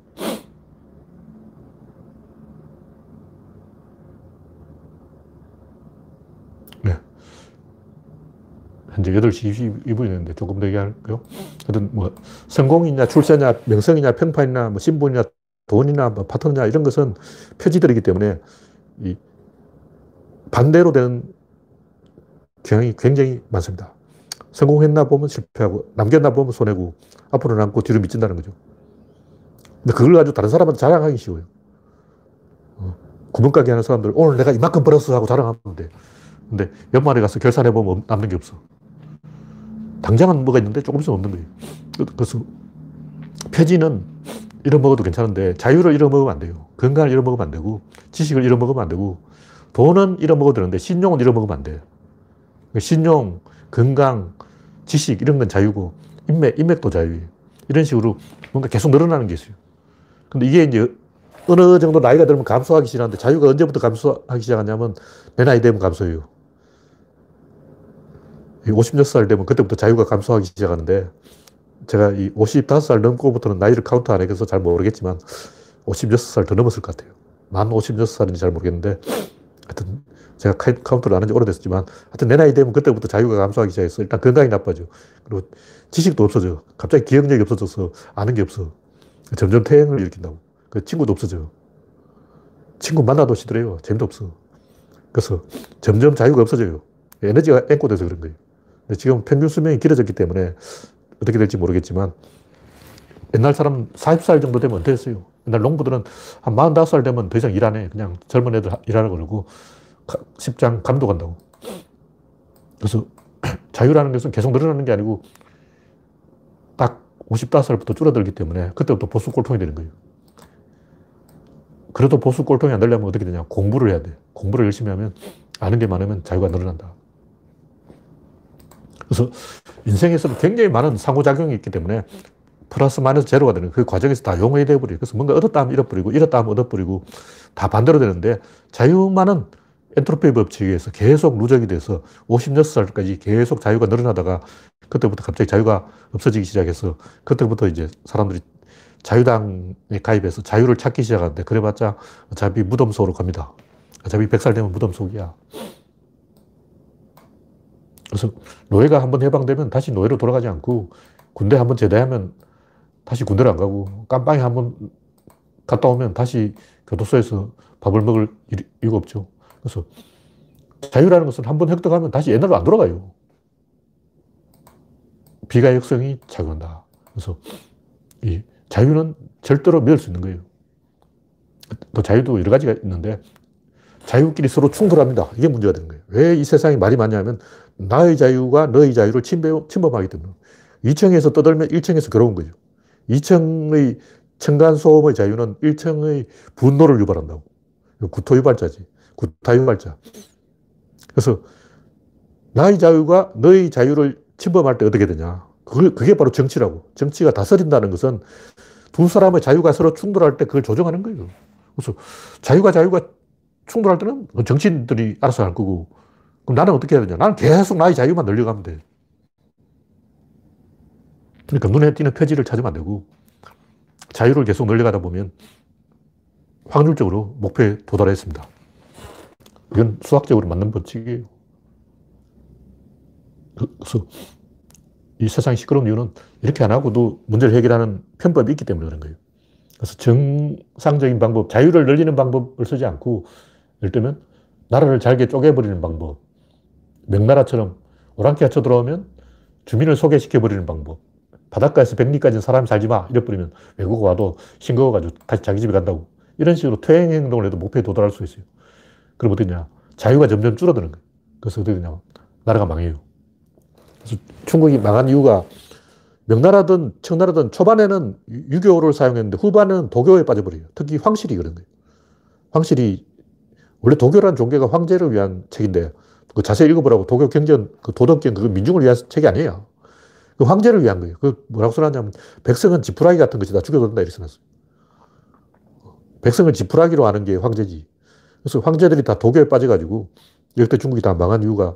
현재 8시 22분이었는데 조금 더 얘기할까요? 하여튼 뭐 성공이냐 출세냐 명성이냐 평판이냐 뭐 신분이냐 돈이나 뭐 파트너냐 이런 것은 표지들이기 때문에 이 반대로 되는 경향이 굉장히 많습니다. 성공했나 보면 실패하고 남겼나 보면 손해고 앞으로 남고 뒤로 미친다는 거죠. 근데 그걸 가지고 다른 사람한테 자랑하기 쉬워요. 어, 구멍가게 하는 사람들 오늘 내가 이만큼 벌었어 하고 자랑하면 돼. 근데 연말에 가서 결산해 보면 남는 게 없어. 당장은 뭐가 있는데 조금씩 없는 거예요. 그래서 표지는 잃어먹어도 괜찮은데 자유를 잃어먹으면 안 돼요. 건강을 잃어먹으면 안 되고 지식을 잃어먹으면 안 되고 돈은 잃어먹어도 되는데 신용은 잃어먹으면 안 돼요. 신용, 건강, 지식 이런 건 자유고 인맥, 인맥도 자유예요. 이런 식으로 뭔가 계속 늘어나는 게 있어요. 근데 이게 이제 어느 정도 나이가 들면 감소하기 시작하는데 자유가 언제부터 감소하기 시작하냐면 내 나이 되면 감소해요. 56살 되면 그때부터 자유가 감소하기 시작하는데 제가 이 55살 넘고부터는 나이를 카운트 안 해서 잘 모르겠지만 56살 더 넘었을 것 같아요. 만 56살인지 잘 모르겠는데 하여튼 제가 카운트를 안 한 지 오래됐지만 하여튼 내 나이 되면 그때부터 자유가 감소하기 시작했어. 일단 건강이 나빠져. 그리고 지식도 없어져. 갑자기 기억력이 없어져서 아는 게 없어. 점점 퇴행을 일으킨다고. 그 친구도 없어져. 친구 만나도 시들해요. 재미도 없어. 그래서 점점 자유가 없어져요. 에너지가 앵꼬돼서 그런 거예요. 지금 평균 수명이 길어졌기 때문에 어떻게 될지 모르겠지만 옛날 사람 40살 정도 되면 은퇴했어요. 옛날 농부들은 한 45살 되면 더 이상 일 안 해. 그냥 젊은 애들 일하라 그러고 십장 감도 간다고. 그래서 <clears throat> 자유라는 것은 계속 늘어나는 게 아니고 딱 55살부터 줄어들기 때문에 그때부터 보수 꼴통이 되는 거예요. 그래도 보수 꼴통이 안 되려면 어떻게 되냐. 공부를 해야 돼. 공부를 열심히 하면 아는 게 많으면 자유가 늘어난다. 그래서 인생에서는 굉장히 많은 상호작용이 있기 때문에 플러스 마이너스 제로가 되는 그 과정에서 다 용해야 되어버려요. 그래서 뭔가 얻었다 하면 잃어버리고 잃었다 하면 얻어버리고 다 반대로 되는데 자유만은 엔트로피 법칙에 의해서 계속 누적이 돼서 56살까지 계속 자유가 늘어나다가 그때부터 갑자기 자유가 없어지기 시작해서 그때부터 이제 사람들이 자유당에 가입해서 자유를 찾기 시작하는데 그래봤자 어차피 무덤 속으로 갑니다. 어차피 100살 되면 무덤 속이야. 그래서 노예가 한번 해방되면 다시 노예로 돌아가지 않고 군대 한번 제대하면 다시 군대를 안 가고 깜빵에 한번 갔다 오면 다시 교도소에서 밥을 먹을 이유가 없죠. 그래서 자유라는 것은 한번 획득하면 다시 옛날로 안 돌아가요. 비가역성이 작용한다. 그래서 이 자유는 절대로 믿을 수 있는 거예요. 또 자유도 여러 가지가 있는데 자유끼리 서로 충돌합니다. 이게 문제가 되는 거예요. 왜 이 세상에 말이 많냐면 나의 자유가 너의 자유를 침범, 침범하기 때문에 2층에서 떠들면 1층에서 괴로운 거죠. 2층의 층간소음의 자유는 1층의 분노를 유발한다고. 구토 유발자지. 구타 유발자. 그래서 나의 자유가 너의 자유를 침범할 때 어떻게 되냐. 그게, 그게 바로 정치라고. 정치가 다스린다는 것은 두 사람의 자유가 서로 충돌할 때 그걸 조정하는 거예요. 그래서 자유가 자유가 충돌할 때는 정치인들이 알아서 할 거고, 그럼 나는 어떻게 해야 되냐? 나는 계속 나의 자유만 늘려가면 돼. 그러니까 눈에 띄는 표지를 찾으면 안 되고, 자유를 계속 늘려가다 보면 확률적으로 목표에 도달했습니다. 이건 수학적으로 맞는 법칙이에요. 그래서 이 세상이 시끄러운 이유는 이렇게 안 하고도 문제를 해결하는 편법이 있기 때문에 그런 거예요. 그래서 정상적인 방법, 자유를 늘리는 방법을 쓰지 않고, 예를 들면, 나라를 잘게 쪼개버리는 방법, 명나라처럼 오랑캐가 쳐들어오면 주민을 소개시켜버리는 방법, 바닷가에서 백리까지는 사람이 살지 마. 이래버리면 외국어 와도 싱거워가지고 다시 자기 집에 간다고. 이런 식으로 퇴행 행동을 해도 목표에 도달할 수 있어요. 그럼 어떠냐. 자유가 점점 줄어드는 거예요. 그래서 어떻게 되냐. 나라가 망해요. 그래서 중국이 망한 이유가 명나라든 청나라든 초반에는 유교를 사용했는데 후반에는 도교에 빠져버려요. 특히 황실이 그런 거예요. 황실이 원래 도교라는 종교가 황제를 위한 책인데 그 자세히 읽어보라고 도교 경전, 그 도덕경, 그 민중을 위한 책이 아니에요. 그 황제를 위한 거예요. 그 뭐라고 써놨냐면 백성은 지푸라기 같은 것이다. 죽여도 된다. 이렇게 써놨어요. 백성을 지푸라기로 하는 게 황제지. 그래서 황제들이 다 도교에 빠져가지고 역대 중국이 다 망한 이유가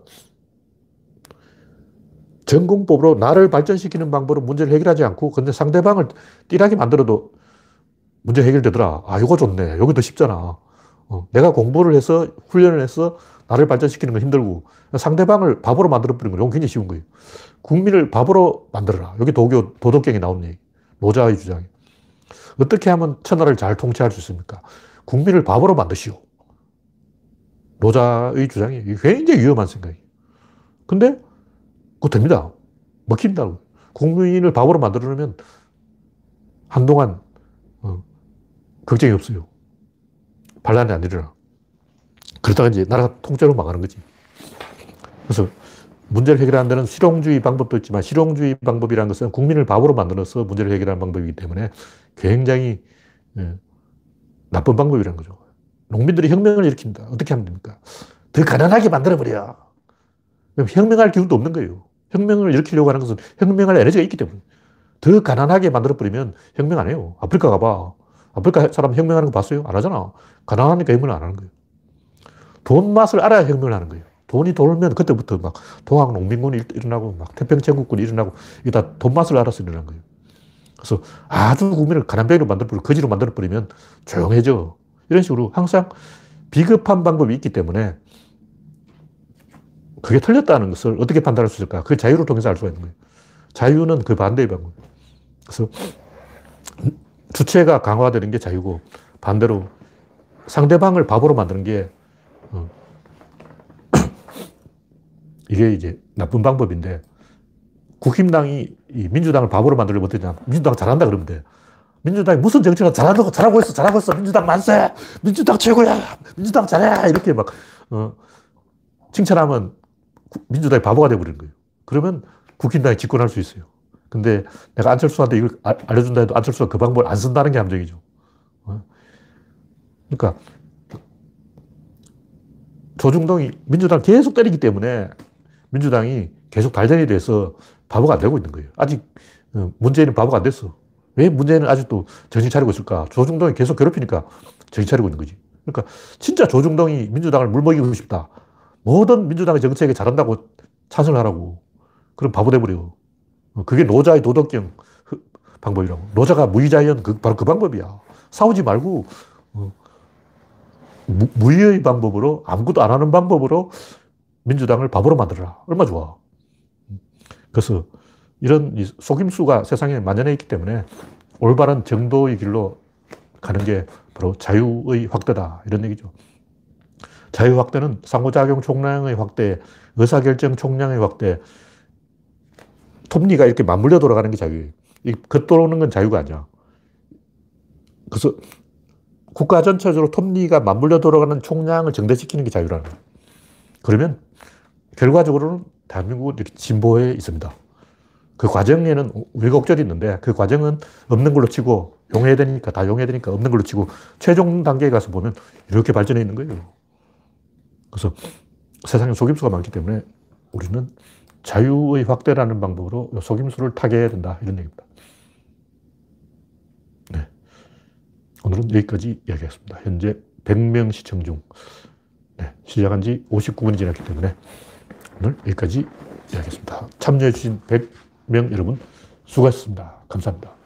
전공법으로 나를 발전시키는 방법으로 문제를 해결하지 않고 근데 상대방을 띠라게 만들어도 문제 해결되더라. 아, 이거 좋네. 여기 더 쉽잖아. 어, 내가 공부를 해서 훈련을 해서 나를 발전시키는 건 힘들고 상대방을 바보로 만들어버리는 건 굉장히 쉬운 거예요. 국민을 바보로 만들어라. 여기 도교, 도덕경에 나온 얘기. 노자의 주장이. 어떻게 하면 천하를 잘 통치할 수 있습니까? 국민을 바보로 만드시오. 노자의 주장이 굉장히 위험한 생각이에요. 근데 그거 됩니다. 먹힌다고. 국민을 바보로 만들어놓으면 한동안 어, 걱정이 없어요. 반란이 안 일어나. 그러다가 이제 나라가 통째로 망하는 거지. 그래서 문제를 해결하는 데는 실용주의 방법도 있지만 실용주의 방법이라는 것은 국민을 바보로 만들어서 문제를 해결하는 방법이기 때문에 굉장히 예, 나쁜 방법이라는 거죠. 농민들이 혁명을 일으킨다. 어떻게 하면 됩니까? 더 가난하게 만들어버려. 혁명할 기운도 없는 거예요. 혁명을 일으키려고 하는 것은 혁명할 에너지가 있기 때문에. 더 가난하게 만들어버리면 혁명 안 해요. 아프리카 가봐. 아프리카 사람 혁명하는 거 봤어요? 안 하잖아. 가난하니까 혁명을 안 하는 거예요. 돈 맛을 알아야 혁명을 하는 거예요. 돈이 돌면 그때부터 막 동학 농민군이 일어나고 막 태평천국군이 일어나고 이게 다 돈 맛을 알아서 일어난 거예요. 그래서 아주 국민을 가난뱅이로 만들어버리고 거지로 만들어버리면 조용해져. 이런 식으로 항상 비급한 방법이 있기 때문에 그게 틀렸다는 것을 어떻게 판단할 수 있을까? 그 자유를 통해서 알 수가 있는 거예요. 자유는 그 반대의 방법. 그래서 주체가 강화되는 게 자유고 반대로 상대방을 바보로 만드는 게 어, <coughs> 이게 이제 나쁜 방법인데 국힘당이 민주당을 바보로 만들려면 어떠냐. 민주당 잘한다 그러면 돼. 민주당이 무슨 정치가 잘하고, 잘하고 있어, 잘하고 있어. 민주당 만세! 민주당 최고야! 민주당 잘해! 이렇게 막, 어, 칭찬하면 민주당이 바보가 돼버리는 거예요. 그러면 국힘당이 집권할 수 있어요. 근데 내가 안철수한테 이걸 아, 알려준다 해도 안철수가 그 방법을 안 쓴다는 게 함정이죠. 어? 그러니까 조중동이 민주당 계속 때리기 때문에 민주당이 계속 발전이 돼서 바보가 안 되고 있는 거예요. 아직 어, 문재인은 바보가 안 됐어. 왜 문재인은 아직도 정신 차리고 있을까? 조중동이 계속 괴롭히니까 정신 차리고 있는 거지. 그러니까 진짜 조중동이 민주당을 물먹이고 싶다. 모든 민주당의 정책에 잘한다고 찬성하라고. 그럼 바보 돼버려. 어, 그게 노자의 도덕경 방법이라고. 노자가 무의자연 그, 바로 그 방법이야. 싸우지 말고 어, 무의의 방법으로 아무것도 안 하는 방법으로 민주당을 바보로 만들어라. 얼마 좋아. 그래서 이런 속임수가 세상에 만연해 있기 때문에 올바른 정도의 길로 가는 게 바로 자유의 확대다. 이런 얘기죠. 자유 확대는 상호작용 총량의 확대, 의사결정 총량의 확대, 톱니가 이렇게 맞물려 돌아가는 게 자유예요. 이 겉도는 건 자유가 아니야. 그래서 국가 전체적으로 톱니가 맞물려 돌아가는 총량을 정대시키는 게 자유라는 거예요. 그러면 결과적으로는 대한민국은 진보해 있습니다. 그 과정에는 왜곡절이 있는데 그 과정은 없는 걸로 치고 용해야 되니까 다 용해야 되니까 없는 걸로 치고 최종 단계에 가서 보면 이렇게 발전해 있는 거예요. 그래서 세상에 속임수가 많기 때문에 우리는 자유의 확대라는 방법으로 속임수를 타개해야 된다. 이런 얘기입니다. 네. 오늘은 여기까지 이야기하겠습니다. 현재 100명 시청 중. 네. 시작한 지 59분이 지났기 때문에 오늘 여기까지 이야기했습니다. 참여해주신 100명 여러분 수고하셨습니다. 감사합니다.